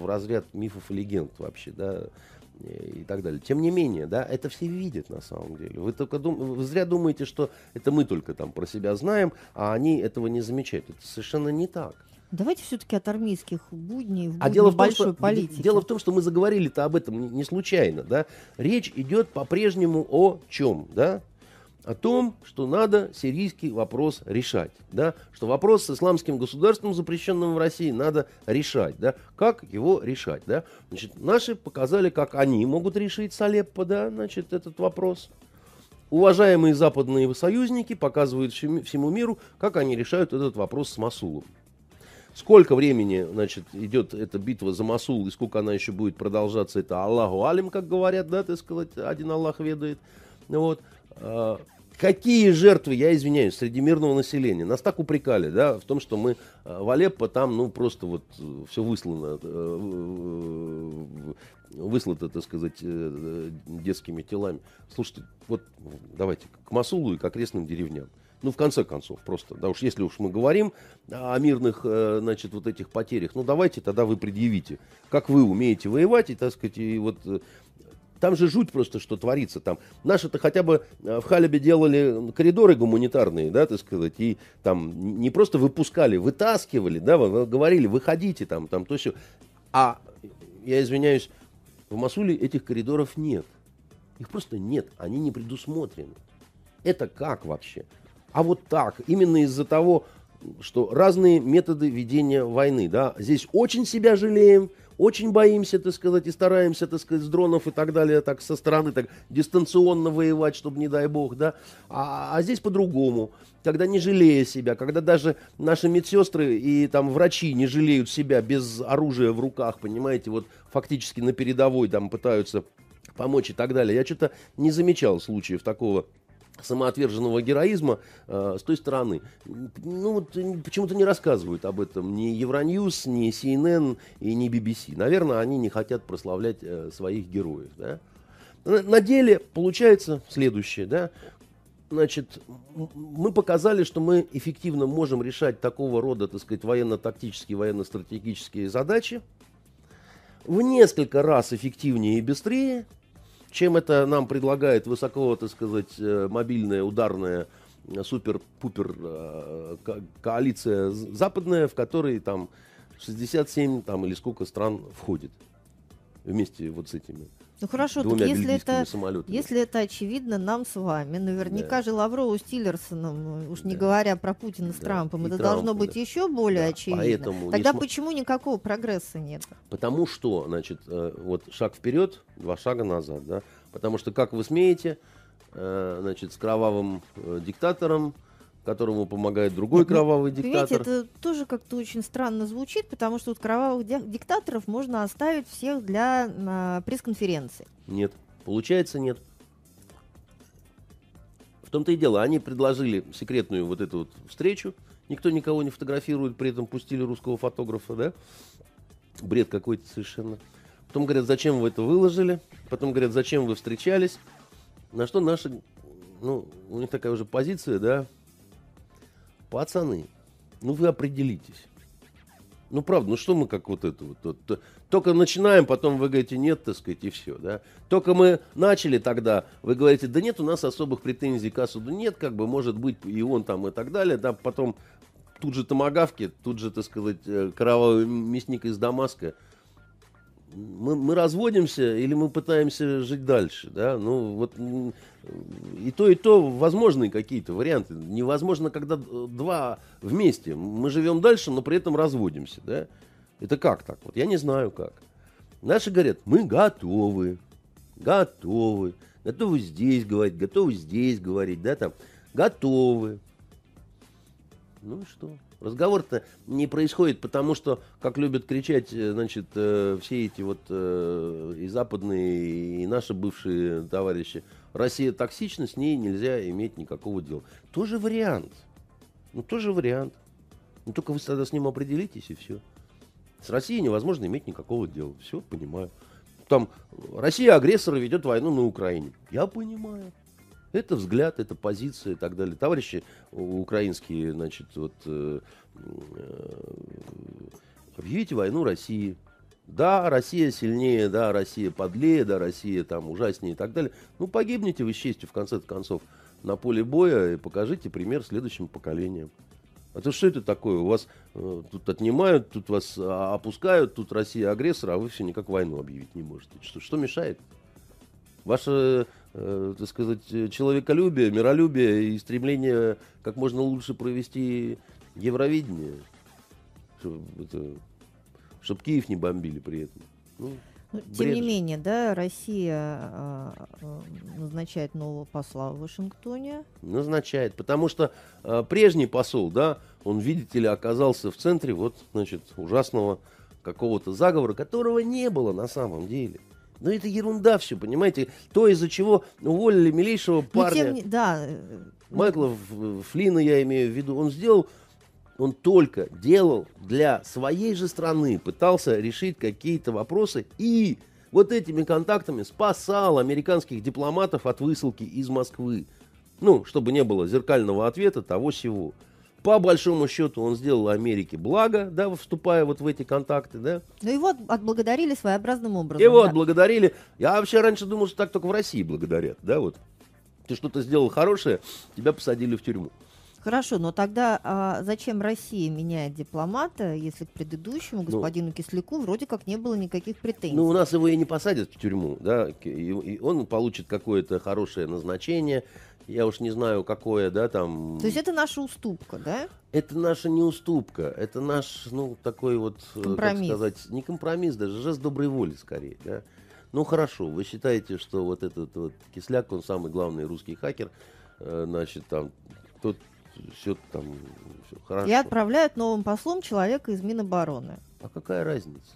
в разряд мифов и легенд вообще, да, и так далее. Тем не менее, да, это все видят на самом деле. Вы только дум... вы зря думаете, что это мы только там про себя знаем, а они этого не замечают. Это совершенно не так. Давайте все-таки от армейских будней в а дело в том, большой что, политики. Дело в том, что мы заговорили-то об этом не случайно, да. Речь идет по-прежнему о чем, да? О том, что надо сирийский вопрос решать, да, что вопрос с исламским государством, запрещенным в России, надо решать, да, как его решать, да. Значит, наши показали, как они могут решить с Алеппо, да, значит, этот вопрос. Уважаемые западные союзники показывают всему миру, как они решают этот вопрос с Масулом. Сколько времени, значит, идет эта битва за Масул, и сколько она еще будет продолжаться, это Аллаху Алим, как говорят, да, так сказать, один Аллах ведает. Вот. Какие жертвы, я извиняюсь, среди мирного населения? Нас так упрекали, да, в том, что мы э, в Алеппо там, ну, просто вот э, все выслано, э, выслато, так сказать, детскими телами. Слушайте, вот давайте к Масулу и к окрестным деревням. Ну, в конце концов, просто, да уж, если уж мы говорим о мирных, значит, вот этих потерях, ну, давайте тогда вы предъявите, как вы умеете воевать, и, так сказать, и вот там же жуть просто, что творится там. Наши-то хотя бы э, в Халебе делали коридоры гуманитарные, да, так сказать, и там не просто выпускали, вытаскивали, да, говорили, выходите там, там то все. А, я извиняюсь, в Масуле этих коридоров нет. Их просто нет, они не предусмотрены. Это как вообще? А вот так, именно из-за того, что разные методы ведения войны, да, здесь очень себя жалеем, очень боимся, так сказать, и стараемся, так сказать, с дронов и так далее, так со стороны, так дистанционно воевать, чтобы, не дай бог, да. А, а здесь по-другому. Когда не жалея себя, когда даже наши медсестры и там врачи не жалеют себя без оружия в руках, понимаете, вот фактически на передовой там пытаются помочь и так далее. Я что-то не замечал случаев такого самоотверженного героизма э, с той стороны. Ну, вот почему-то не рассказывают об этом ни Евроньюз, ни CNN и ни BBC. Наверное, они не хотят прославлять э, своих героев. Да? На, на деле получается следующее. Да? Значит, мы показали, что мы эффективно можем решать такого рода, так сказать, военно-тактические, военно-стратегические задачи в несколько раз эффективнее и быстрее, чем это нам предлагает высоко, так сказать, э, мобильная, ударная, э, супер-пупер э, коалиция западная, в которой там 67 там, или сколько стран входит вместе вот с этими ну хорошо, так если это, если это очевидно нам с вами, наверняка да. же Лаврову с Тиллерсоном, уж не да. говоря про Путина с да. Трампом, И это Трампу, должно быть да. еще более да. очевидно. Поэтому Тогда не почему никакого прогресса нет? Потому что, значит, э, вот шаг вперед, два шага назад, да. Потому что, как вы смеете, э, значит, с кровавым э, диктатором которому помогает другой ну, кровавый диктатор. Видите, это тоже как-то очень странно звучит, потому что вот кровавых диктаторов можно оставить всех для на пресс-конференции. Нет, получается нет. В том-то и дело, они предложили секретную вот эту вот встречу, никто никого не фотографирует, при этом пустили русского фотографа, да? Бред какой-то совершенно. Потом говорят, зачем вы это выложили? Потом говорят, зачем вы встречались? На что наши, ну, у них такая уже позиция, да, пацаны, ну вы определитесь. Ну, правда, ну что мы как вот это вот, вот. Только начинаем, потом вы говорите, нет, так сказать, и все, да. Только мы начали тогда, вы говорите, да нет у нас особых претензий к Асуду, нет, как бы, может быть, и он там и так далее, да, потом тут же томагавки, тут же, так сказать, э, кровавый мясник из Дамаска. Мы, мы разводимся или мы пытаемся жить дальше, да, ну вот и то, и то возможные какие-то варианты. Невозможно, когда два вместе. Мы живем дальше, но при этом разводимся, да. Это как так? Вот я не знаю как. Наши говорят, мы готовы, готовы, готовы здесь говорить, готовы здесь говорить, да, там, готовы. Ну и что? Разговор-то не происходит, потому что, как любят кричать, э, значит, э, все эти вот э, и западные, и наши бывшие товарищи, Россия токсична, с ней нельзя иметь никакого дела. Тоже вариант. Ну, тоже вариант. Ну, только вы тогда с ним определитесь, и все. С Россией невозможно иметь никакого дела. Все, понимаю. Там Россия агрессор ведет войну на Украине. Я понимаю. Это взгляд, это позиция и так далее. Товарищи украинские, значит, вот э, э, объявите войну России. Да, Россия сильнее, да, Россия подлее, да, Россия там ужаснее и так далее. Ну, погибните вы с честью, в конце концов, на поле боя и покажите пример следующим поколениям. А то что это такое? У вас э, тут отнимают, тут вас а, опускают, тут Россия агрессор, а вы все никак войну объявить не можете. Что, что мешает? Ваше э, так сказать, человеколюбие, миролюбие и стремление как можно лучше провести Евровидение, чтобы, это, чтобы Киев не бомбили при этом. Ну, ну, тем не менее, да, Россия э, назначает нового посла в Вашингтоне. Назначает, потому что э, прежний посол, да, он, видите ли, оказался в центре вот, значит, ужасного какого-то заговора, которого не было на самом деле. Но это ерунда все, понимаете? То, из-за чего уволили милейшего ну, парня. тем, да. Э, Майкла Флина я имею в виду. Он сделал, он только делал для своей же страны, пытался решить какие-то вопросы и вот этими контактами спасал американских дипломатов от высылки из Москвы. Ну, чтобы не было зеркального ответа того всего по большому счету он сделал Америке благо, да, вступая вот в эти контакты, да. Ну его отблагодарили своеобразным образом. Его да. отблагодарили. Я вообще раньше думал, что так только в России благодарят, да, вот. Ты что-то сделал хорошее, тебя посадили в тюрьму. Хорошо, но тогда а, зачем Россия меняет дипломата, если к предыдущему ну. господину ну, Кисляку вроде как не было никаких претензий? Ну, у нас его и не посадят в тюрьму, да, и, и он получит какое-то хорошее назначение, я уж не знаю, какое, да, там... То есть это наша уступка, да? Это наша не уступка, это наш, ну, такой вот, компромисс. как сказать, не компромисс даже, жест доброй воли скорее, да. Ну, хорошо, вы считаете, что вот этот вот Кисляк, он самый главный русский хакер, э, значит, там, тот все там, все хорошо. И отправляют новым послом человека из Минобороны. А какая разница?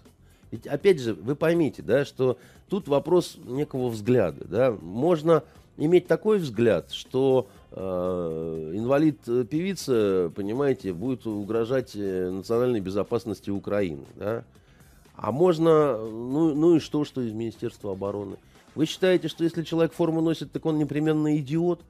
Ведь, опять же, вы поймите, да, что тут вопрос некого взгляда, да, можно иметь такой взгляд, что э, инвалид-певица, понимаете, будет угрожать э, национальной безопасности Украины. Да? А можно, ну, ну и что, что из Министерства обороны? Вы считаете, что если человек форму носит, так он непременно идиот?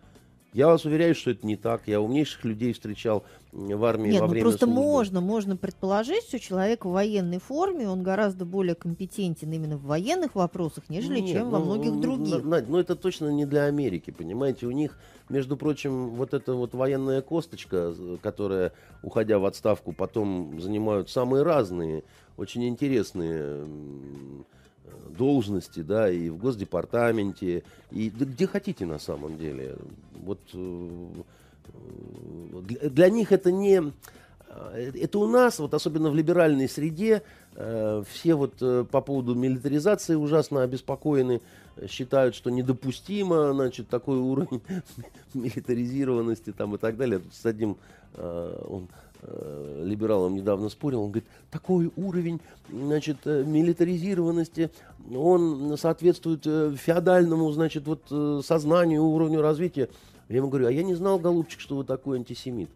Я вас уверяю, что это не так. Я умнейших людей встречал в армии Нет, во ну время просто службы. можно, можно предположить, что человек в военной форме, он гораздо более компетентен именно в военных вопросах, нежели Нет, чем ну, во многих других. Надь, ну это точно не для Америки, понимаете? У них, между прочим, вот эта вот военная косточка, которая, уходя в отставку, потом занимают самые разные, очень интересные должности, да, и в Госдепартаменте, и да, где хотите на самом деле. Вот э, для, для них это не... Э, это у нас, вот особенно в либеральной среде, э, все вот э, по поводу милитаризации ужасно обеспокоены, считают, что недопустимо, значит, такой уровень милитаризированности там и так далее. Тут с одним э, он э, либералом недавно спорил, он говорит, такой уровень, значит, э, милитаризированности, он соответствует э, феодальному, значит, вот э, сознанию, уровню развития. Я ему говорю, а я не знал, голубчик, что вы такой антисемит.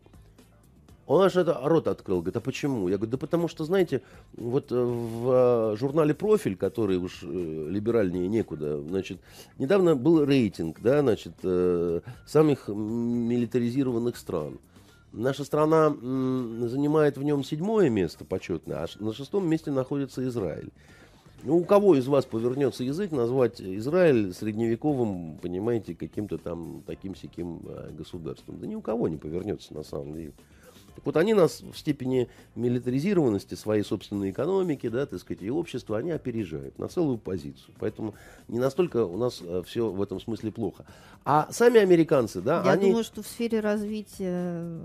Он аж это рот открыл, говорит, а почему? Я говорю, да потому что, знаете, вот э, в э, журнале «Профиль», который уж э, либеральнее некуда, значит, недавно был рейтинг, да, значит, самых милитаризированных стран. Наша страна занимает в нем седьмое место почетное, а на шестом месте находится Израиль. Ну, у кого из вас повернется язык назвать Израиль средневековым, понимаете, каким-то там таким-сяким государством? Да ни у кого не повернется на самом деле. Так вот они нас в степени милитаризированности своей собственной экономики, да, так сказать, и общества, они опережают на целую позицию. Поэтому не настолько у нас э, все в этом смысле плохо. А сами американцы, да, Я они... думаю, что в сфере развития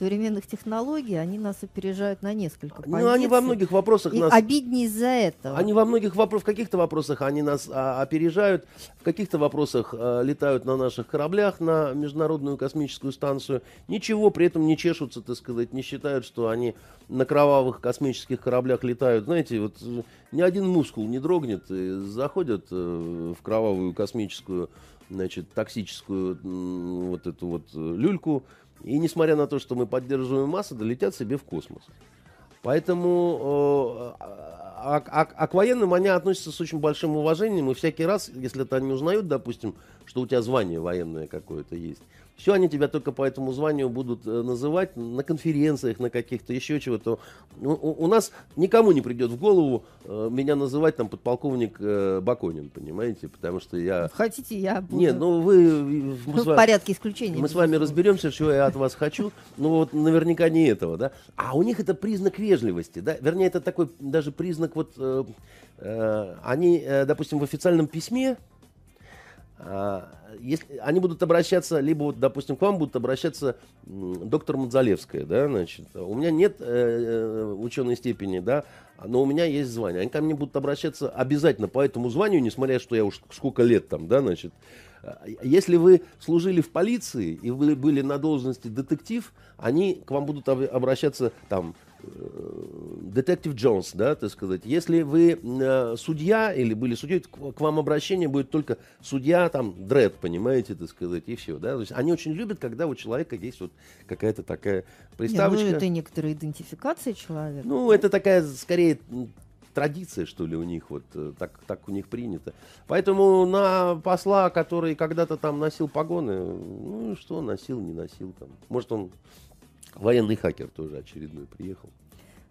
современных технологий, они нас опережают на несколько позиций. Ну, они во многих вопросах и нас... обиднее из-за этого. Они во многих вопросах, в каких-то вопросах они нас а, опережают, в каких-то вопросах а, летают на наших кораблях на Международную космическую станцию. Ничего при этом не чешутся, так сказать, не считают, что они на кровавых космических кораблях летают. Знаете, вот э, ни один мускул не дрогнет, и заходят э, в кровавую космическую значит, токсическую вот эту вот э, люльку, и несмотря на то, что мы поддерживаем массы, долетят себе в космос. Поэтому э, а, а, а к военным они относятся с очень большим уважением, и всякий раз, если это они узнают, допустим, что у тебя звание военное какое-то есть, все они тебя только по этому званию будут э, называть на конференциях, на каких-то еще чего-то. У, у, нас никому не придет в голову э, меня называть там подполковник э, Баконин, понимаете? Потому что я... Хотите, я буду... Нет, ну вы... Мы в порядке исключения. Мы с вами разберемся, чего я от вас хочу. Ну вот наверняка не этого, да? А у них это признак вежливости, да? Вернее, это такой даже признак вот... Э, э, они, э, допустим, в официальном письме если они будут обращаться, либо вот, допустим, к вам будут обращаться доктор Мадзалевская, да, значит, у меня нет э, э, ученой степени, да, но у меня есть звание. Они ко мне будут обращаться обязательно по этому званию, несмотря что я уж сколько лет там, да, значит. Если вы служили в полиции и вы были на должности детектив, они к вам будут обращаться там детектив Джонс, да, так сказать. Если вы э, судья или были судьей, к, к вам обращение будет только судья, там, дред, понимаете, так сказать, и все, да. То есть они очень любят, когда у человека есть вот какая-то такая приставочка. Не, ну, это некоторая идентификация человека. Ну, это такая, скорее, традиция, что ли, у них, вот э, так, так у них принято. Поэтому на посла, который когда-то там носил погоны, ну, что носил, не носил там. Может, он Военный хакер тоже очередной приехал.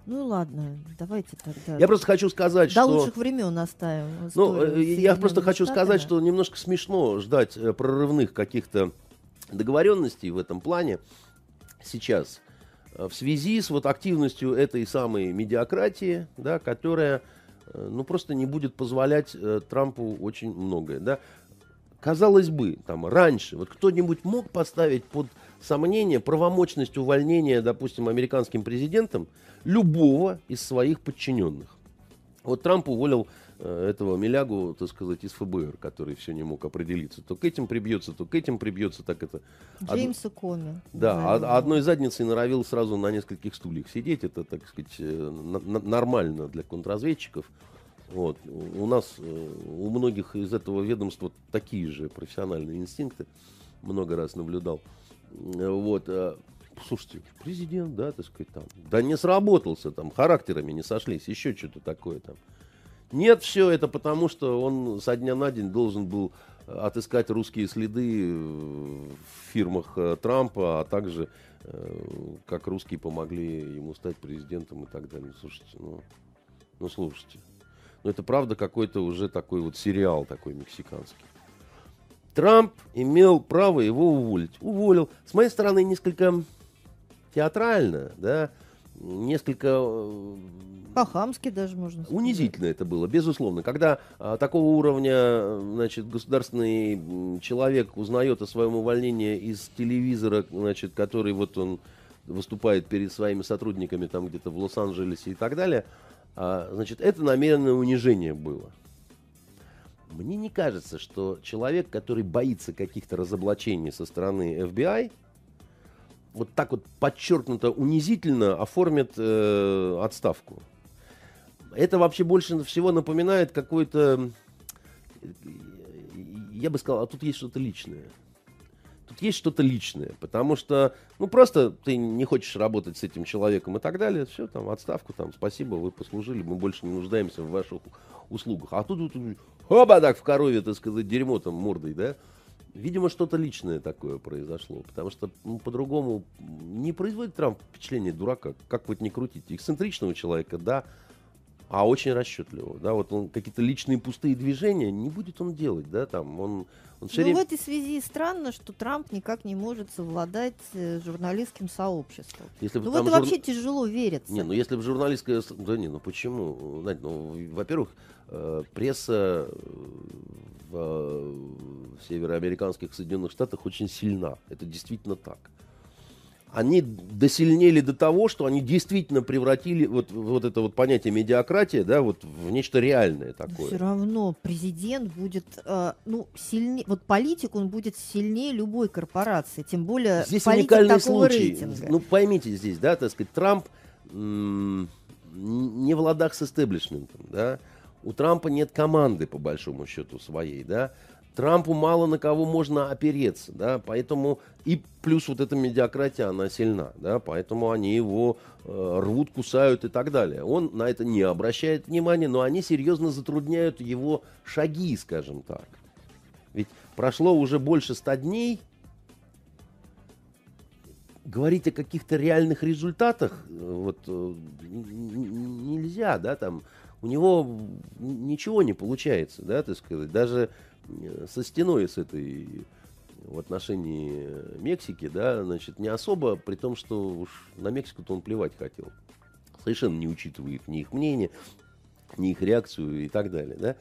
Ну ладно, давайте тогда. Я просто хочу сказать, До что... До лучших времен оставим. Ну, э, я просто хочу Штатами. сказать, что немножко смешно ждать э, прорывных каких-то договоренностей в этом плане сейчас э, в связи с вот активностью этой самой медиакратии, да, которая ну, просто не будет позволять Трампу очень многое. Да. Казалось бы, там раньше, вот кто-нибудь мог поставить под сомнение правомочность увольнения, допустим, американским президентом любого из своих подчиненных. Вот Трамп уволил э, этого Милягу, так сказать, из ФБР, который все не мог определиться. То к этим прибьется, то к этим прибьется, так это... Джеймса Од... Коми. Да, а, одной задницей норовил сразу на нескольких стульях сидеть. Это, так сказать, э, нормально для контрразведчиков. Вот. У нас, э, у многих из этого ведомства такие же профессиональные инстинкты. Много раз наблюдал. Вот. Э, слушайте, президент, да, так сказать, там, да не сработался, там, характерами не сошлись, еще что-то такое там. Нет, все это потому, что он со дня на день должен был отыскать русские следы в фирмах э, Трампа, а также как русские помогли ему стать президентом и так далее. Слушайте, ну, ну слушайте. Ну это правда какой-то уже такой вот сериал такой мексиканский. Трамп имел право его уволить. Уволил. С моей стороны, несколько театрально, да, несколько... Э, По-хамски даже можно сказать. Унизительно это было, безусловно. Когда а, такого уровня, значит, государственный человек узнает о своем увольнении из телевизора, значит, который вот он выступает перед своими сотрудниками там где-то в Лос-Анджелесе и так далее, а, значит, это намеренное унижение было. Мне не кажется, что человек, который боится каких-то разоблачений со стороны FBI, вот так вот подчеркнуто унизительно оформит э, отставку. Это вообще больше всего напоминает какой-то, я бы сказал, а тут есть что-то личное. Тут есть что-то личное, потому что, ну, просто ты не хочешь работать с этим человеком и так далее, все, там, отставку, там, спасибо, вы послужили, мы больше не нуждаемся в ваших услугах. А тут, оба так в корове, так сказать, дерьмо там мордой, да? Видимо, что-то личное такое произошло, потому что ну, по-другому не производит Трамп впечатление дурака, как вот не крутить. Эксцентричного человека, да, а очень расчетливого, да, вот он какие-то личные пустые движения не будет он делать, да, там он, он все ну, время... в этой связи странно, что Трамп никак не может совладать с журналистским сообществом. Если ну, в это жур... вообще тяжело верится. Не, ну если бы журналистское... Да не, ну почему? Надь, ну, во-первых, э, пресса в, в североамериканских Соединенных Штатах очень сильна. Это действительно так они досильнели до того, что они действительно превратили вот, вот это вот понятие медиакратия, да, вот в нечто реальное такое. Все равно президент будет, э, ну, сильнее, вот политик, он будет сильнее любой корпорации, тем более здесь уникальный случай. Рейтинга. Ну, поймите здесь, да, так сказать, Трамп м- не в ладах с истеблишментом, да, у Трампа нет команды, по большому счету, своей, да, Трампу мало на кого можно опереться, да, поэтому и плюс вот эта медиакратия, она сильна, да, поэтому они его э, рвут, кусают и так далее. Он на это не обращает внимания, но они серьезно затрудняют его шаги, скажем так. Ведь прошло уже больше ста дней, говорить о каких-то реальных результатах э, вот э, нельзя, да, там у него ничего не получается, да, так сказать, даже Э, со стеной с этой в отношении Мексики, да, значит, не особо, при том, что уж на Мексику-то он плевать хотел. Совершенно не учитывает ни их мнение, ни их реакцию и так далее, да.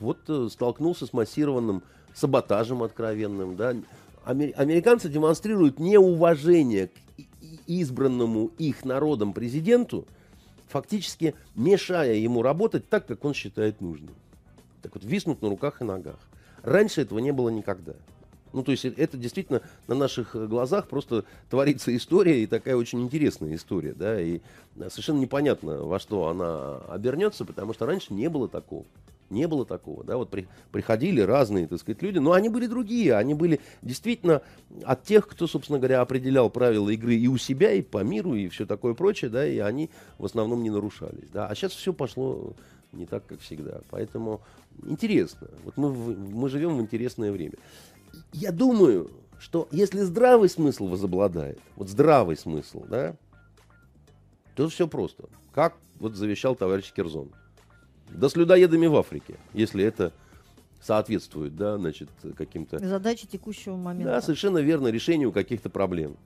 Вот э, столкнулся с массированным саботажем откровенным, да. Американцы демонстрируют неуважение к избранному их народом президенту, фактически мешая ему работать так, как он считает нужным так вот виснут на руках и ногах. Раньше этого не было никогда. Ну, то есть э, это действительно на наших э, глазах просто творится история, и такая очень интересная история, да, и э, совершенно непонятно, во что она обернется, потому что раньше не было такого. Не было такого, да, вот при, приходили разные, так сказать, люди, но они были другие, они были действительно от тех, кто, собственно говоря, определял правила игры и у себя, и по миру, и все такое прочее, да, и они в основном не нарушались, да, а сейчас все пошло не так, как всегда. Поэтому интересно. Вот мы, мы живем в интересное время. Я думаю, что если здравый смысл возобладает, вот здравый смысл, да, то все просто. Как вот завещал товарищ Керзон. Да с людоедами в Африке, если это соответствует, да, значит, каким-то... Задачи текущего момента. Да, совершенно верно, решению каких-то проблем.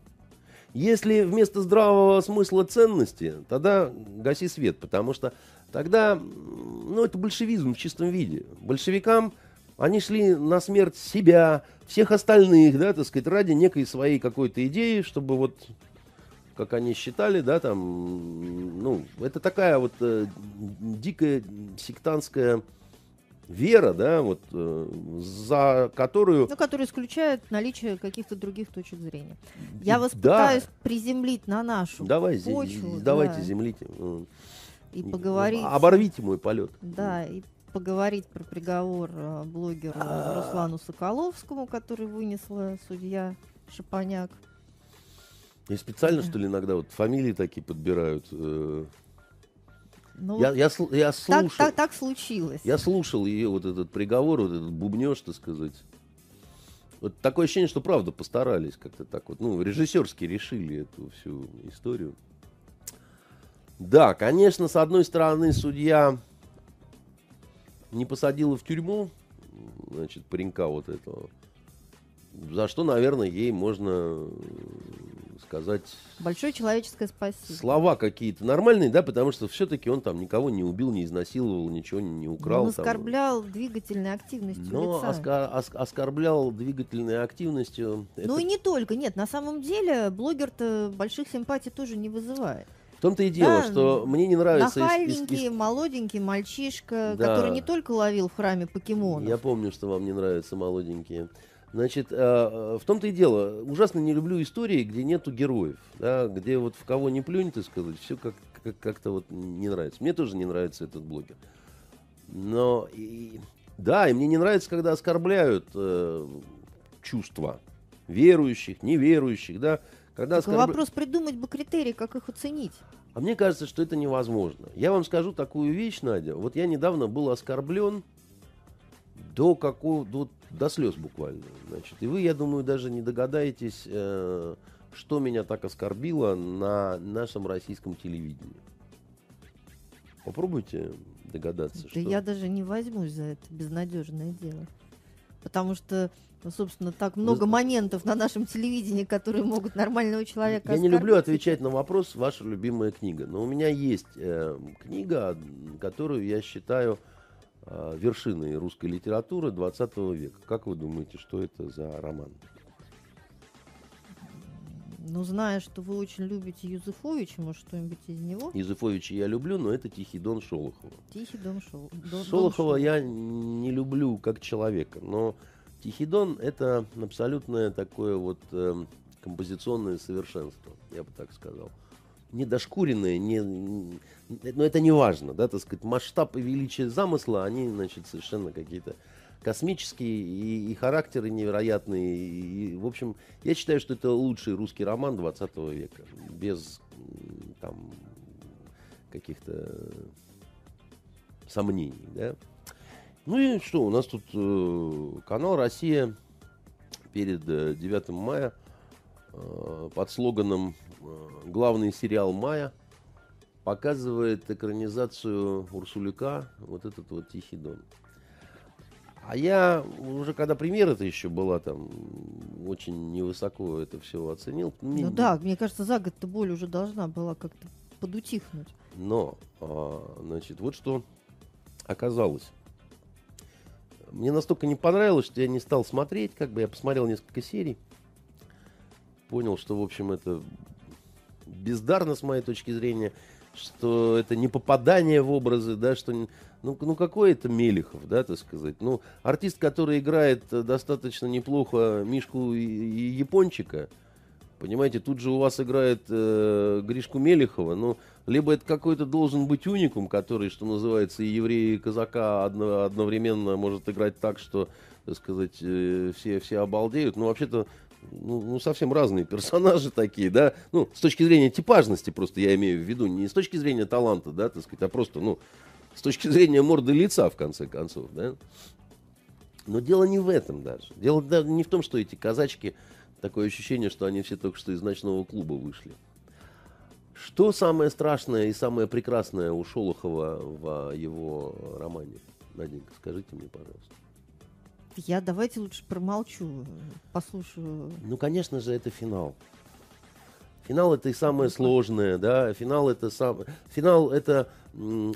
Если вместо здравого смысла ценности, тогда гаси свет, потому что тогда, ну, это большевизм в чистом виде. Большевикам они шли на смерть себя, всех остальных, да, так сказать, ради некой своей какой-то идеи, чтобы вот, как они считали, да, там, ну, это такая вот э, дикая сектантская вера, да, вот э, за которую... Ну, которая исключает наличие каких-то других точек зрения. Я вас да. пытаюсь приземлить на нашу Давай, почву. Давайте, да. землите. И поговорить... Оборвите мой полет. Да, и поговорить про приговор э, блогеру а. Руслану Соколовскому, который вынесла судья Шапоняк. И специально, что ли, иногда вот фамилии такие подбирают. Э, ну, я, я, я слушал. Так, так, так случилось. Я слушал ее вот этот приговор, вот этот бубнеж, так сказать. Вот такое ощущение, что правда постарались как-то так вот, ну, режиссерски решили эту всю историю. Да, конечно, с одной стороны, судья не посадила в тюрьму, значит, паренька вот этого. За что, наверное, ей можно сказать... Большое человеческое спасибо. Слова какие-то нормальные, да, потому что все-таки он там никого не убил, не изнасиловал, ничего не украл. Он оскорблял там. двигательной активностью Но лица. Оскор, ос, оскорблял двигательной активностью. Ну это... и не только, нет, на самом деле блогер-то больших симпатий тоже не вызывает. В том-то и дело, да, что мне не нравится... Нахальненький, из, из... молоденький мальчишка, да. который не только ловил в храме покемонов. Я помню, что вам не нравятся молоденькие. Значит, э, э, в том-то и дело, ужасно не люблю истории, где нету героев, да, где вот в кого не плюнь, ты сказать, все как, как, как-то вот не нравится. Мне тоже не нравится этот блогер. Но, и, да, и мне не нравится, когда оскорбляют. Э, чувства верующих, неверующих, да, когда оскорб... вопрос придумать бы критерии, как их оценить. А мне кажется, что это невозможно. Я вам скажу такую вещь, Надя. Вот я недавно был оскорблен до какого, до, до слез буквально. Значит, и вы, я думаю, даже не догадаетесь, э, что меня так оскорбило на нашем российском телевидении. Попробуйте догадаться. Да что... я даже не возьмусь за это безнадежное дело. Потому что, ну, собственно, так много Вы... моментов на нашем телевидении, которые могут нормального человека Я оскорбить. не люблю отвечать на вопрос, ваша любимая книга. Но у меня есть э, книга, которую я считаю вершиной русской литературы 20 века. Как вы думаете, что это за роман? Ну, зная, что вы очень любите Юзефовича, может, что-нибудь из него? Юзефовича я люблю, но это Тихий Дон Шолохова. Тихий Дон, Шол... Дон Шолохова Дон я не люблю как человека, но Тихий Дон это абсолютное такое вот э, композиционное совершенство, я бы так сказал. Не дошкуренное, не, но это не важно, да, так сказать, масштаб и величие замысла, они, значит, совершенно какие-то космический, и, и характеры невероятные. И, в общем, я считаю, что это лучший русский роман 20 века. Без там каких-то сомнений, да. Ну и что, у нас тут э, канал «Россия» перед э, 9 мая э, под слоганом э, «Главный сериал мая» показывает экранизацию Урсулюка, вот этот вот «Тихий дон». А я уже когда премьера это еще была там очень невысоко это все оценил. Ну да, мне кажется, за год-то боль уже должна была как-то подутихнуть. Но, а, значит, вот что оказалось. Мне настолько не понравилось, что я не стал смотреть, как бы я посмотрел несколько серий, понял, что, в общем, это бездарно с моей точки зрения, что это не попадание в образы, да, что ну, ну какой это Мелехов, да, так сказать. Ну, артист, который играет э, достаточно неплохо Мишку и, Япончика, понимаете, тут же у вас играет э, Гришку Мелехова, ну, либо это какой-то должен быть уникум, который, что называется, и евреи, и казака одно, одновременно может играть так, что, так сказать, э, все, все обалдеют. Ну, вообще-то, ну, ну, совсем разные персонажи такие, да, ну, с точки зрения типажности просто я имею в виду, не с точки зрения таланта, да, так сказать, а просто, ну, с точки зрения морды лица, в конце концов, да. Но дело не в этом даже. Дело даже не в том, что эти казачки, такое ощущение, что они все только что из ночного клуба вышли. Что самое страшное и самое прекрасное у Шолохова в его романе? Наденька, скажите мне, пожалуйста. Я давайте лучше промолчу, послушаю. Ну, конечно же, это финал. Финал это и самое сложное, да. Финал это сам, финал это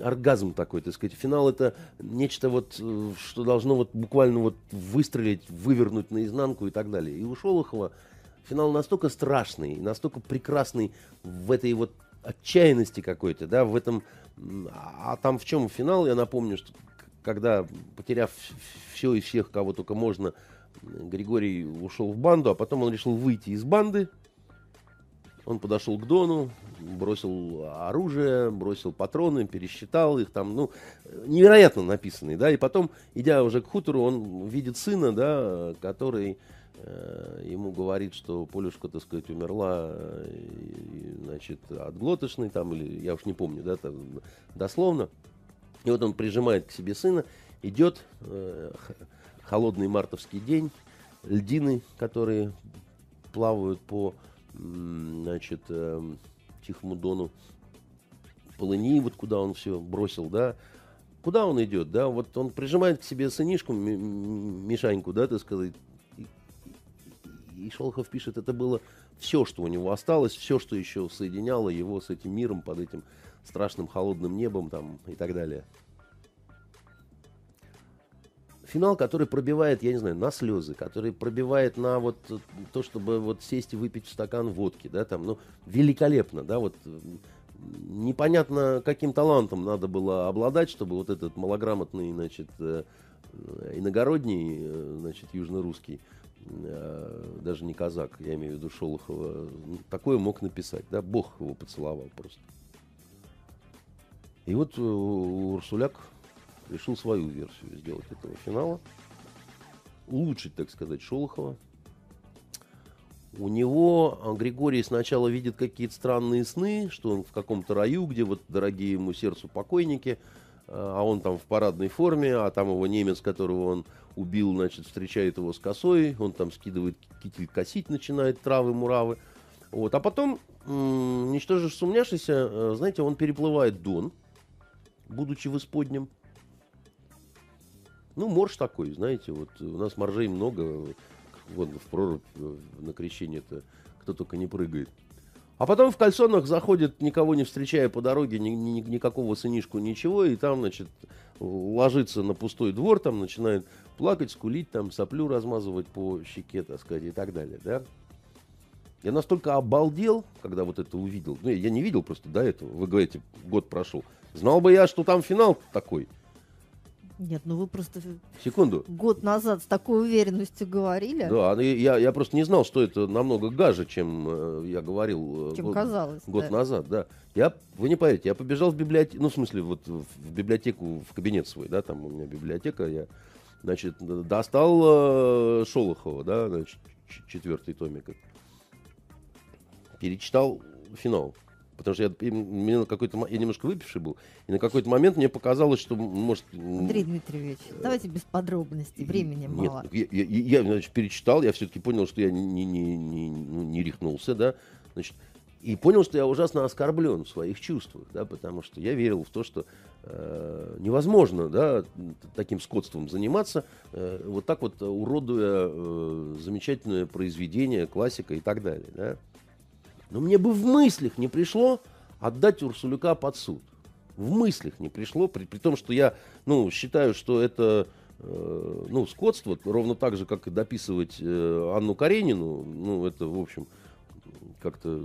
оргазм такой, так сказать. Финал это нечто вот, э, что должно вот буквально вот выстрелить, вывернуть наизнанку и так далее. И у Шолохова финал настолько страшный, настолько прекрасный в этой вот отчаянности какой-то, да, в этом... А там в чем финал, я напомню, что когда, потеряв все и всех, кого только можно, Григорий ушел в банду, а потом он решил выйти из банды, он подошел к Дону, бросил оружие, бросил патроны, пересчитал их там, ну, невероятно написанный, да, и потом, идя уже к хутору, он видит сына, да, который э, ему говорит, что Полюшка, так сказать, умерла, и, значит, от глоточной там, или я уж не помню, да, там, дословно. И вот он прижимает к себе сына, идет, э, холодный мартовский день, льдины, которые плавают по значит, э, Тихому Дону, Полыни, вот куда он все бросил, да, куда он идет, да, вот он прижимает к себе сынишку, Мишаньку, да, так сказать, и, и Шолохов пишет, это было все, что у него осталось, все, что еще соединяло его с этим миром под этим страшным холодным небом там и так далее финал, который пробивает, я не знаю, на слезы, который пробивает на вот то, чтобы вот сесть и выпить стакан водки, да, там, ну, великолепно, да, вот непонятно, каким талантом надо было обладать, чтобы вот этот малограмотный, значит, э, иногородний, э, значит, южно-русский, э, даже не казак, я имею в виду Шолохова, такое мог написать, да, Бог его поцеловал просто. И вот Урсуляк решил свою версию сделать этого финала. Улучшить, так сказать, Шолохова. у него а, Григорий сначала видит какие-то странные сны, что он в каком-то раю, где вот дорогие ему сердцу покойники, а он там в парадной форме, а там его немец, которого он убил, значит, встречает его с косой, он там скидывает китель косить, начинает травы, муравы. Вот. А потом, ничтоже сумняшися, э, знаете, он переплывает Дон, будучи в исподнем. Ну, морж такой, знаете, вот у нас моржей много, вот в прорубь на крещение-то кто только не прыгает. А потом в кальсонах заходит, никого не встречая по дороге, ни, ни, никакого сынишку, ничего, и там, значит, ложится на пустой двор, там начинает плакать, скулить, там соплю размазывать по щеке, так сказать, и так далее, да. Я настолько обалдел, когда вот это увидел. Ну, я не видел просто до этого. Вы говорите, год прошел. Знал бы я, что там финал такой. Нет, ну вы просто Секунду. год назад с такой уверенностью говорили, Да, ну, я, я просто не знал, что это намного гаже, чем э, я говорил э, чем год, казалось. год да. назад, да. Я, вы не поверите, я побежал в библиотеку, ну, в смысле, вот в библиотеку, в кабинет свой, да, там у меня библиотека, я, значит, достал э, Шолохова, да, значит, четвертый томик. Перечитал финал. Потому что я, мне на какой-то, я немножко выпивший был, и на какой-то момент мне показалось, что, может... Андрей Дмитриевич, давайте без подробностей, времени нет, мало. Я, я- я, значит, перечитал, я все-таки понял, что я не, не, не, ну, не рехнулся, да, значит, и понял, что я ужасно оскорблен в своих чувствах, да, потому что я верил в то, что э, невозможно, да, таким скотством заниматься, э, вот так вот уродуя э, замечательное произведение, классика и так далее, да. Но мне бы в мыслях не пришло отдать Урсулюка под суд. В мыслях не пришло, при, при том, что я, ну, считаю, что это, э, ну, скотство, ровно так же, как и дописывать э, Анну Каренину, ну, это, в общем, как-то,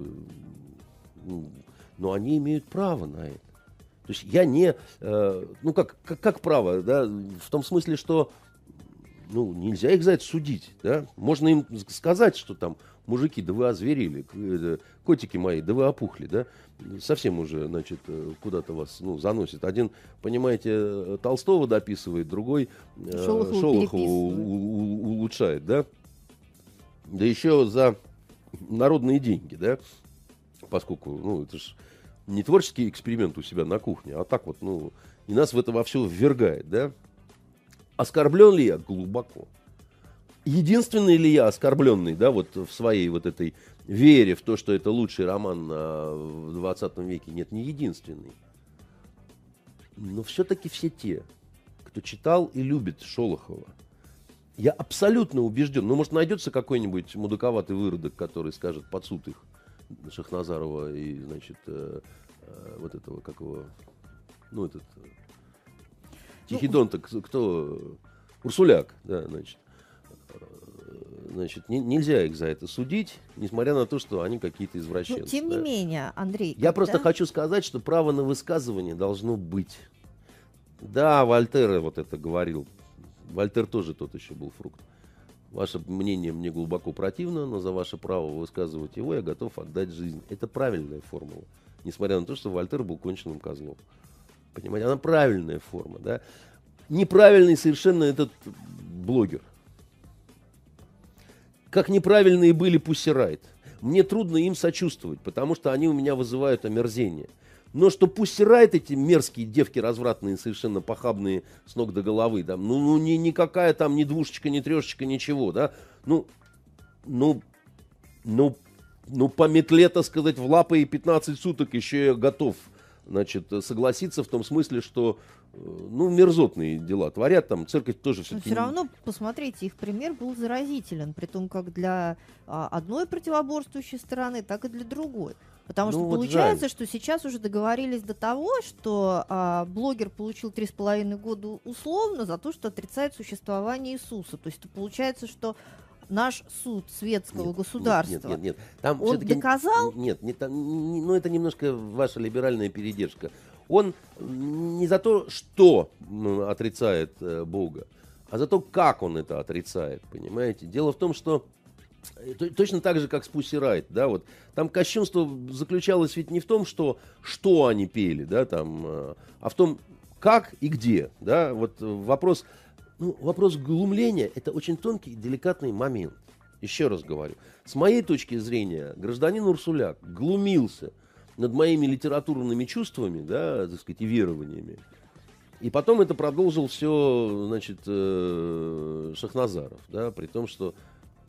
ну, но они имеют право на это. То есть я не, э, ну, как, как, как право, да, в том смысле, что, ну, нельзя их за это судить, да, можно им сказать, что там, мужики, да вы озверели, э, котики мои, да вы опухли, да, совсем уже, значит, э, куда-то вас, ну, заносит. Один, понимаете, э, Толстого дописывает, другой э, Шолохова Шолохова у- переписывает. у- у- улучшает, да, да еще за народные деньги, да, поскольку, ну, это же не творческий эксперимент у себя на кухне, а так вот, ну, и нас в это во все ввергает, да. Оскорблен ли я? Глубоко. Единственный ли я оскорбленный, да, вот в своей вот этой вере в то, что это лучший роман а, в 20 веке? Нет, не единственный. Но все-таки все те, кто читал и любит Шолохова, я абсолютно убежден, ну, может, найдется какой-нибудь мудаковатый выродок, который скажет под суд их, Шахназарова и, значит, э, э, вот этого, как его, ну, этот, э, Тихидон-то кто- кто? Урсуляк, да, значит. Значит, не- нельзя их за это судить, несмотря на то, что они какие-то Ну, извращенцы. тем не да. менее, Андрей, Я просто когда- хочу сказать, что право на высказывание должно быть. Да, Вольтер вот это говорил. Вольтер тоже тот еще был фрукт. Ваше мнение мне глубоко противно, но за ваше право высказывать его я готов отдать жизнь. Это правильная формула. Несмотря на то, что Вольтер был конченным козлом. Понимаете, она правильная форма, да. Неправильный совершенно этот блогер. Как неправильные были Пуссирайт. Мне трудно им сочувствовать, потому что они у меня вызывают омерзение. Но что Пуссирайт, эти мерзкие девки развратные, совершенно похабные с ног до головы, да, ну, ну ни, никакая там ни двушечка, ни трешечка, ничего, да, ну, ну, ну, ну, по метле, так сказать, в лапы и 15 суток еще я готов, значит, согласиться в том смысле, что, ну, мерзотные дела творят там, церковь тоже все-таки... все равно, посмотрите, их пример был заразителен, при том как для а, одной противоборствующей стороны, так и для другой. Потому Ну, что вот получается, жаль. что сейчас уже договорились до того, что а, блогер получил три с половиной года условно за то, что отрицает существование Иисуса. То есть получается, что наш суд светского Нет, государства, Нет, нет, нет. Там он доказал? Нет, не, там, не- ну это немножко ваша либеральная передержка. Он не за то, что м, отрицает э, Бога, а за то, как он это отрицает, понимаете? Дело в том, что э, то- точно так же, как с Pussy Riot, да, вот там кощунство заключалось ведь не в том, что, что они пели, да, там, э, а в том, как и где, да, вот вопрос, ну, вопрос глумления – это очень тонкий, деликатный момент. еще раз говорю, с моей точки зрения, гражданин Урсуляк глумился над моими литературными чувствами, да, так сказать, и верованиями. И потом это продолжил все, значит, э, Шахназаров, да, при том, что...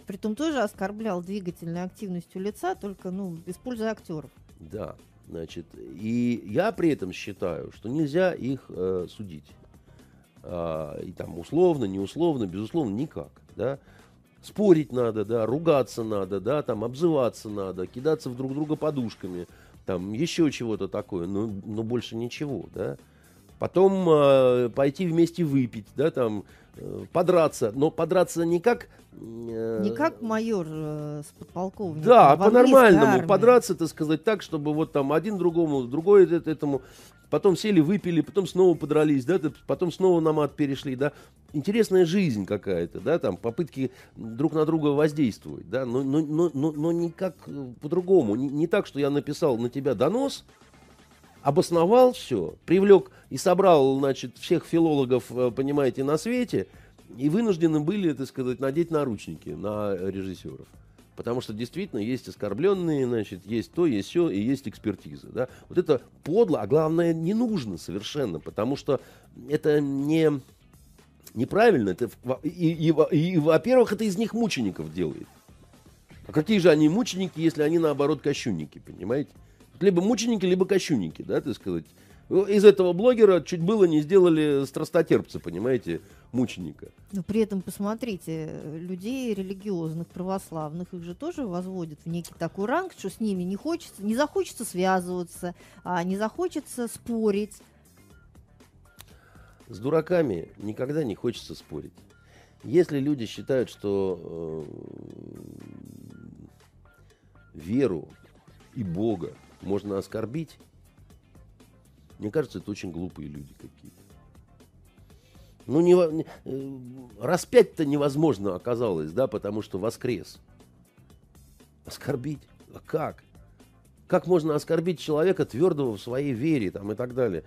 Притом тоже оскорблял двигательной активностью лица, только, ну, используя актеров. Да, значит, и я при этом считаю, что нельзя их э, судить. А, и там условно, не условно, безусловно, никак, да. Спорить надо, да, ругаться надо, да, там обзываться надо, кидаться в друг друга подушками, там еще чего-то такое, но, но больше ничего, да. Потом э, пойти вместе выпить, да, там, э, подраться, но подраться не как... Э, не как майор э, с подполковником. Да, по-нормальному, подраться, так сказать, так, чтобы вот там один другому, другой этому потом сели, выпили, потом снова подрались, да, потом снова на мат перешли, да. Интересная жизнь какая-то, да, там попытки друг на друга воздействовать, да, но, но, но, но, но никак э, по-другому. Не, не так, что я написал на тебя донос, обосновал все, привлек и собрал, значит, всех филологов, э, понимаете, на свете, и вынуждены были, так сказать, надеть наручники на режиссеров. Потому что действительно есть оскорбленные, значит, есть то, есть все, и есть экспертиза. Да? Вот это подло, а главное, не нужно совершенно, потому что это не неправильно. Это, и, и, и, и, во-первых, это из них мучеников делает. А какие же они мученики, если они, наоборот, кощунники, понимаете? Либо мученики, либо кощунники, да, так сказать. Из этого блогера чуть было не сделали страстотерпца, понимаете, мученика. Но при этом, посмотрите, людей религиозных, православных, их же тоже возводят в некий такой ранг, что с ними не хочется, не захочется связываться, а не захочется спорить. С дураками никогда не хочется спорить. Если люди считают, что э, веру и Бога можно оскорбить, мне кажется, это очень глупые люди какие-то. Ну, не, э, распять-то невозможно оказалось, да, потому что воскрес. Оскорбить? А как? Как можно оскорбить человека твердого в своей вере там, и так далее?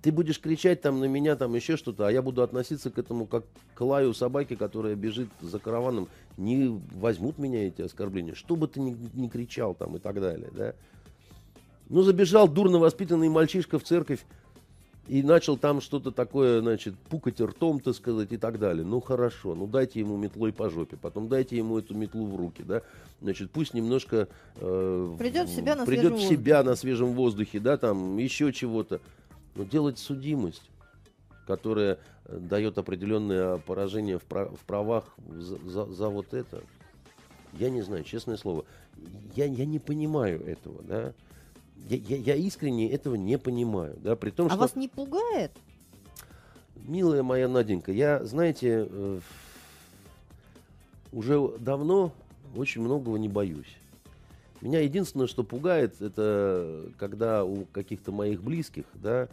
Ты будешь кричать там на меня, там еще что-то, а я буду относиться к этому как к лаю собаки, которая бежит за караваном. Не возьмут меня эти оскорбления. Что бы ты ни, ни кричал там и так далее, да? Ну, забежал дурно воспитанный мальчишка в церковь и начал там что-то такое, значит, пукать ртом, так сказать, и так далее. Ну, хорошо, ну, дайте ему метлой по жопе, потом дайте ему эту метлу в руки, да, значит, пусть немножко... Э, придет в себя на придет в себя на свежем воздухе, да, там, еще чего-то. Но делать судимость, которая дает определенное поражение в, прав, в правах за, за, за вот это, я не знаю, честное слово, я, я не понимаю этого, да, я, я, я искренне этого не понимаю. Да, при том, а что... вас не пугает? Милая моя Наденька, я, знаете, э, уже давно очень многого не боюсь. Меня единственное, что пугает, это когда у каких-то моих близких, да,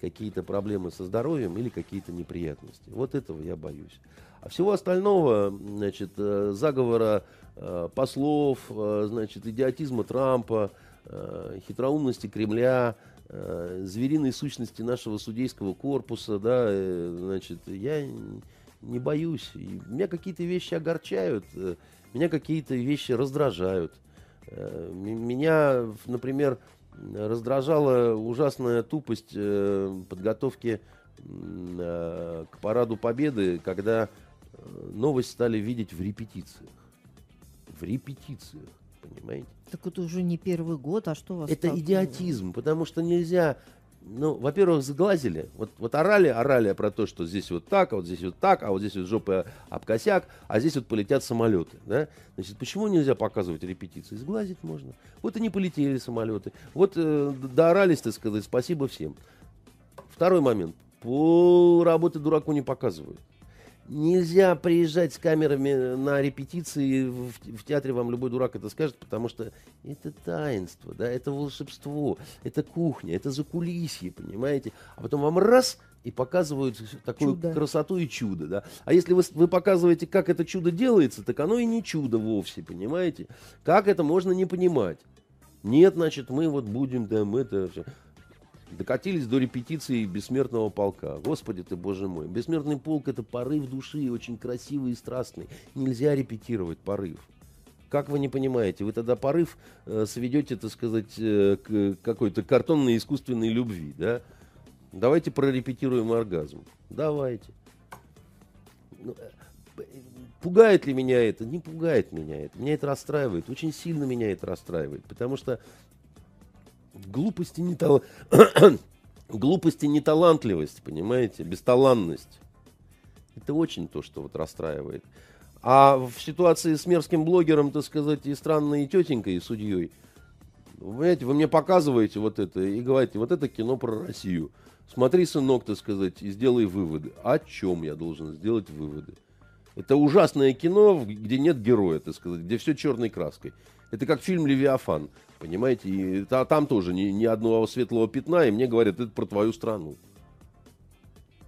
какие-то проблемы со здоровьем или какие-то неприятности. Вот этого я боюсь. А всего остального, значит, э, заговора э, послов, значит, идиотизма Трампа, хитроумности Кремля, э, звериной сущности нашего судейского корпуса, да, э, значит, я не боюсь. И меня какие-то вещи огорчают, меня какие-то вещи раздражают. Меня, например, раздражала ужасная тупость подготовки к параду Победы, когда новость стали видеть в репетициях. В репетициях, понимаете? Так это уже не первый год, а что у вас Это так... идиотизм, потому что нельзя ну, во-первых, сглазили. Вот, вот орали, орали про то, что здесь вот так, а вот здесь вот так, а вот здесь вот жопа об косяк, а здесь вот полетят самолеты. Да? Значит, почему нельзя показывать репетиции? Сглазить можно. Вот и не полетели самолеты. Вот э, доорались, так сказать, спасибо всем. Второй момент. Пол работы дураку не показывают. Нельзя приезжать с камерами на репетиции, в, в театре вам любой дурак это скажет, потому что это таинство, да, это волшебство, это кухня, это закулисье, понимаете? А потом вам раз и показывают такую чудо. красоту и чудо, да. А если вы, вы показываете, как это чудо делается, так оно и не чудо вовсе, понимаете? Как это можно не понимать? Нет, значит, мы вот будем там это... докатились до репетиции бессмертного полка. Господи ты, боже мой. Бессмертный полк это порыв души, очень красивый и страстный. Нельзя репетировать порыв. Как вы не понимаете, вы тогда порыв э, сведете, так сказать, э, к какой-то картонной искусственной любви, да? Давайте прорепетируем оргазм. Давайте. Ну, э, пугает ли меня это? Не пугает меня это. Меня это расстраивает. Очень сильно меня это расстраивает. Потому что глупости не тал... глупости не талантливость, понимаете, бесталанность. Это очень то, что вот расстраивает. А в ситуации с мерзким блогером, так сказать, и странной тетенькой, и судьей, вы понимаете, вы мне показываете вот это и говорите, вот это кино про Россию. Смотри, сынок, так сказать, и сделай выводы. О чем я должен сделать выводы? Это ужасное кино, где нет героя, так сказать, где все черной краской. Это как фильм «Левиафан», понимаете? И там тоже ни, ни одного светлого пятна, и мне говорят, это про твою страну.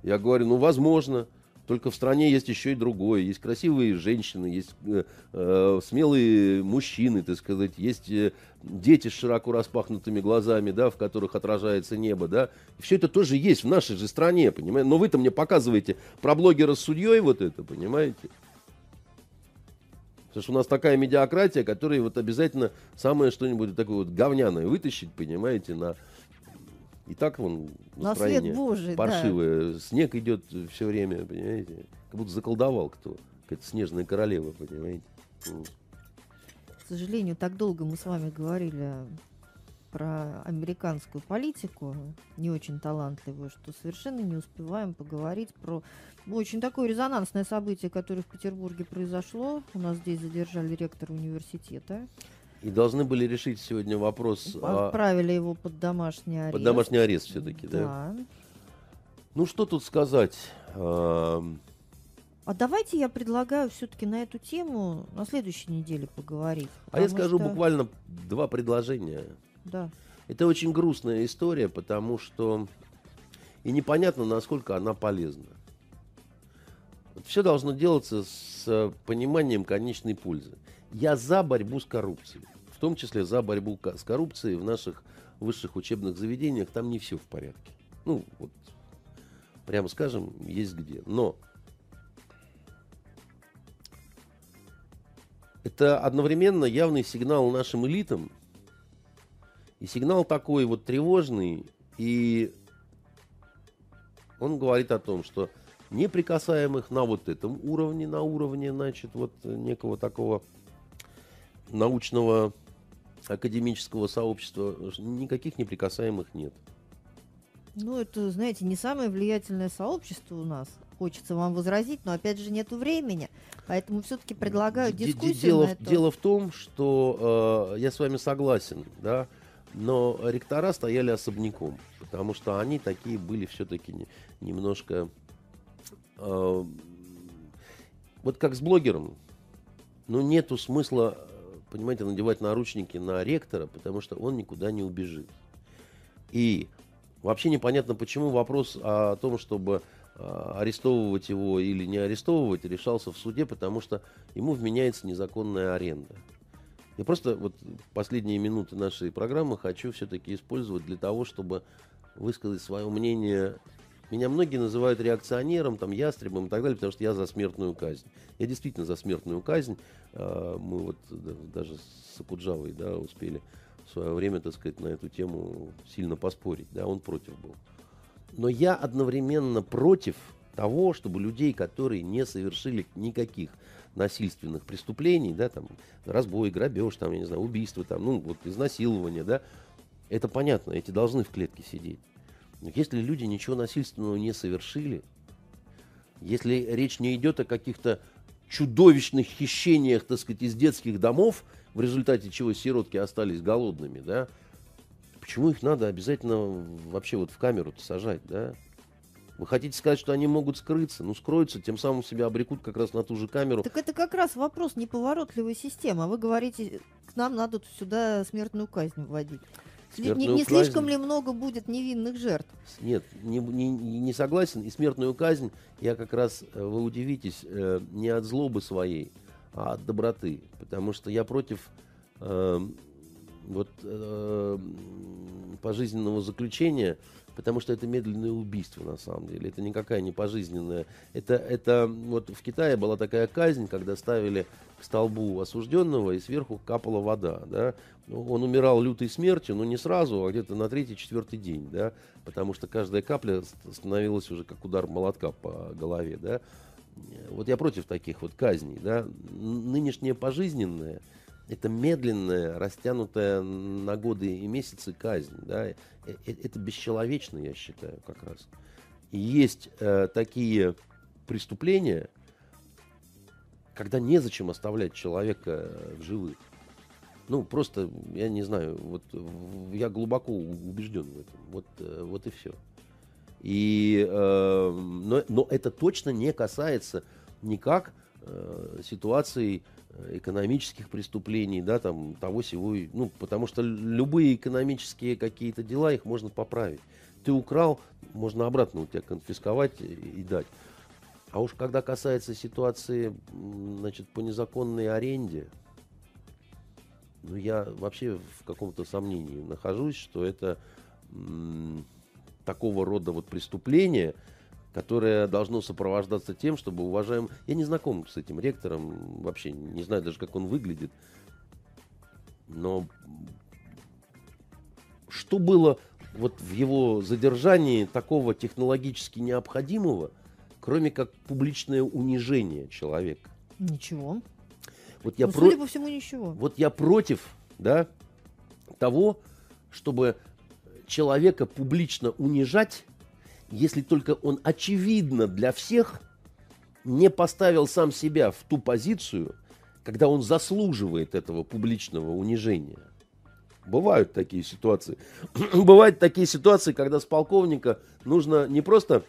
Я говорю, ну, возможно. Только в стране есть еще и другое. Есть красивые женщины, есть э, э, смелые мужчины, так сказать, есть э, дети с широко распахнутыми глазами, да, в которых отражается небо, да. Все это тоже есть в нашей же стране, понимаете. Но вы-то мне показываете про блогера с судьей вот это, понимаете. Потому что у нас такая медиакратия, которая вот обязательно самое что-нибудь такое вот говняное вытащить, понимаете, на и так вон настроение Божий, паршивое. Да. Снег идет все время, понимаете? Как будто заколдовал кто. Какая-то снежная королева, понимаете? К сожалению, так долго мы с вами говорили про американскую политику, не очень талантливую, что совершенно не успеваем поговорить про очень такое резонансное событие, которое в Петербурге произошло. У нас здесь задержали ректора университета. И должны были решить сегодня вопрос... Отправили о... его под домашний арест. Под домашний арест все-таки, да. да? Ну, что тут сказать? А давайте я предлагаю все-таки на эту тему на следующей неделе поговорить. А я скажу что... буквально два предложения. Да. Это очень грустная история, потому что и непонятно, насколько она полезна. Все должно делаться с пониманием конечной пользы. Я за борьбу с коррупцией том числе за борьбу с коррупцией в наших высших учебных заведениях. Там не все в порядке. Ну, вот, прямо скажем, есть где. Но это одновременно явный сигнал нашим элитам. И сигнал такой вот тревожный. И он говорит о том, что неприкасаемых на вот этом уровне, на уровне, значит, вот некого такого научного академического сообщества никаких неприкасаемых нет. Ну, это, знаете, не самое влиятельное сообщество у нас. Хочется вам возразить, но опять же нету времени. Поэтому все-таки предлагаю дискуссию дело, на это. Дело в том, что э, я с вами согласен, да, но ректора стояли особняком, потому что они такие были все-таки не, немножко... Э, вот как с блогером. Ну, нету смысла понимаете, надевать наручники на ректора, потому что он никуда не убежит. И вообще непонятно, почему вопрос о том, чтобы а, арестовывать его или не арестовывать, решался в суде, потому что ему вменяется незаконная аренда. Я просто вот последние минуты нашей программы хочу все-таки использовать для того, чтобы высказать свое мнение меня многие называют реакционером, там, ястребом и так далее, потому что я за смертную казнь. Я действительно за смертную казнь. А, мы вот даже с Акуджавой да, успели в свое время, так сказать, на эту тему сильно поспорить. Да, он против был. Но я одновременно против того, чтобы людей, которые не совершили никаких насильственных преступлений, да, там, разбой, грабеж, там, я не знаю, убийство, там, ну, вот, изнасилование, да, это понятно, эти должны в клетке сидеть. Но если люди ничего насильственного не совершили, если речь не идет о каких-то чудовищных хищениях, так сказать, из детских домов, в результате чего сиротки остались голодными, да, почему их надо обязательно вообще вот в камеру сажать, да? Вы хотите сказать, что они могут скрыться? Ну, скроются, тем самым себя обрекут как раз на ту же камеру. Так это как раз вопрос неповоротливой системы. А вы говорите, к нам надо сюда смертную казнь вводить. Не, не слишком ли много будет невинных жертв? Нет, не, не, не согласен. И смертную казнь я как раз, э, вы удивитесь, э, не от злобы своей, а от доброты. Потому что я против э, вот э, пожизненного заключения, потому что это медленное убийство на самом деле. Это никакая не пожизненная. Это, это вот в Китае была такая казнь, когда ставили к столбу осужденного и сверху капала вода. Да? Ну, он умирал лютой смертью, но не сразу, а где-то на третий-четвертый день, да? потому что каждая капля становилась уже как удар молотка по голове. Да? Вот я против таких вот казней. Да? Нынешнее пожизненное – это медленная, растянутая на годы и месяцы казнь. Да? Э, э, это бесчеловечно, я считаю, как раз. И есть э, такие преступления, когда незачем оставлять человека в живых. Ну, просто, я не знаю, вот я глубоко убежден в этом. Вот, э, вот и все. И, э, но, но это точно не касается никак э, ситуации экономических преступлений, да, там, того всего, ну, потому что любые экономические какие-то дела, их можно поправить. Ты украл, можно обратно у тебя конфисковать и дать. А уж когда касается ситуации, значит, по незаконной аренде, ну, я вообще в каком-то сомнении нахожусь, что это м- такого рода вот преступление – которое должно сопровождаться тем, чтобы уважаем... Я не знаком с этим ректором, вообще не знаю даже, как он выглядит. Но что было вот в его задержании такого технологически необходимого, кроме как публичное унижение человека? Ничего. Вот я ну, про... судя по всему, ничего. Вот я против, да, того, чтобы человека публично унижать если только он очевидно для всех не поставил сам себя в ту позицию, когда он заслуживает этого публичного унижения. Бывают такие ситуации. Бывают такие ситуации, когда с полковника нужно не просто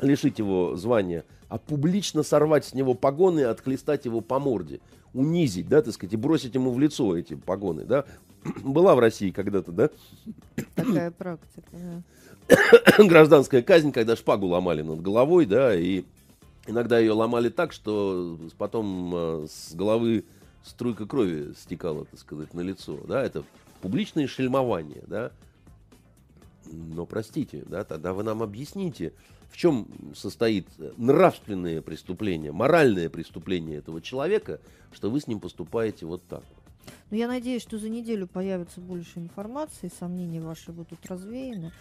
лишить его звания, а публично сорвать с него погоны и отхлестать его по морде, унизить, да, так сказать, и бросить ему в лицо эти погоны, да. Была в России когда-то, да? Такая практика, да. гражданская казнь, когда шпагу ломали над головой, да, и иногда ее ломали так, что потом э, с головы струйка крови стекала, так сказать, на лицо, да, это публичное шельмование, да. Но простите, да, тогда вы нам объясните, в чем состоит нравственное преступление, моральное преступление этого человека, что вы с ним поступаете вот так. Ну, я надеюсь, что за неделю появится больше информации, сомнения ваши будут развеяны.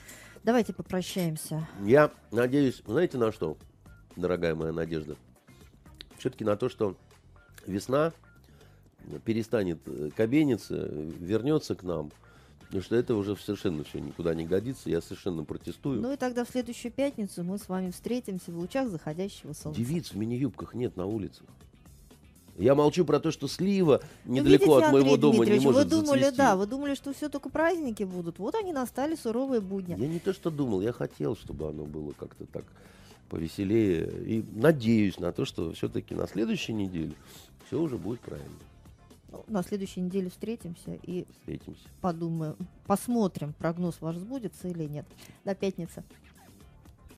Давайте попрощаемся. Я надеюсь, знаете на что, дорогая моя Надежда? Все-таки на то, что весна перестанет э, кабениться, вернется к нам. Потому что это уже совершенно все никуда не годится. Я совершенно протестую. Ну и тогда в следующую пятницу мы с вами встретимся в лучах заходящего солнца. Девиц в мини-юбках нет на улицах. Я молчу про то, что слива ну, недалеко видите, от моего дома не может вы думали, зацвести. да, вы думали, что все только праздники будут. Вот они настали суровые будни. Я не то, что думал, я хотел, чтобы оно было как-то так повеселее. И надеюсь на то, что все-таки на следующей неделе все уже будет правильно. Ну, на следующей неделе встретимся и встретимся. подумаем, посмотрим, прогноз ваш сбудется или нет. До пятницы.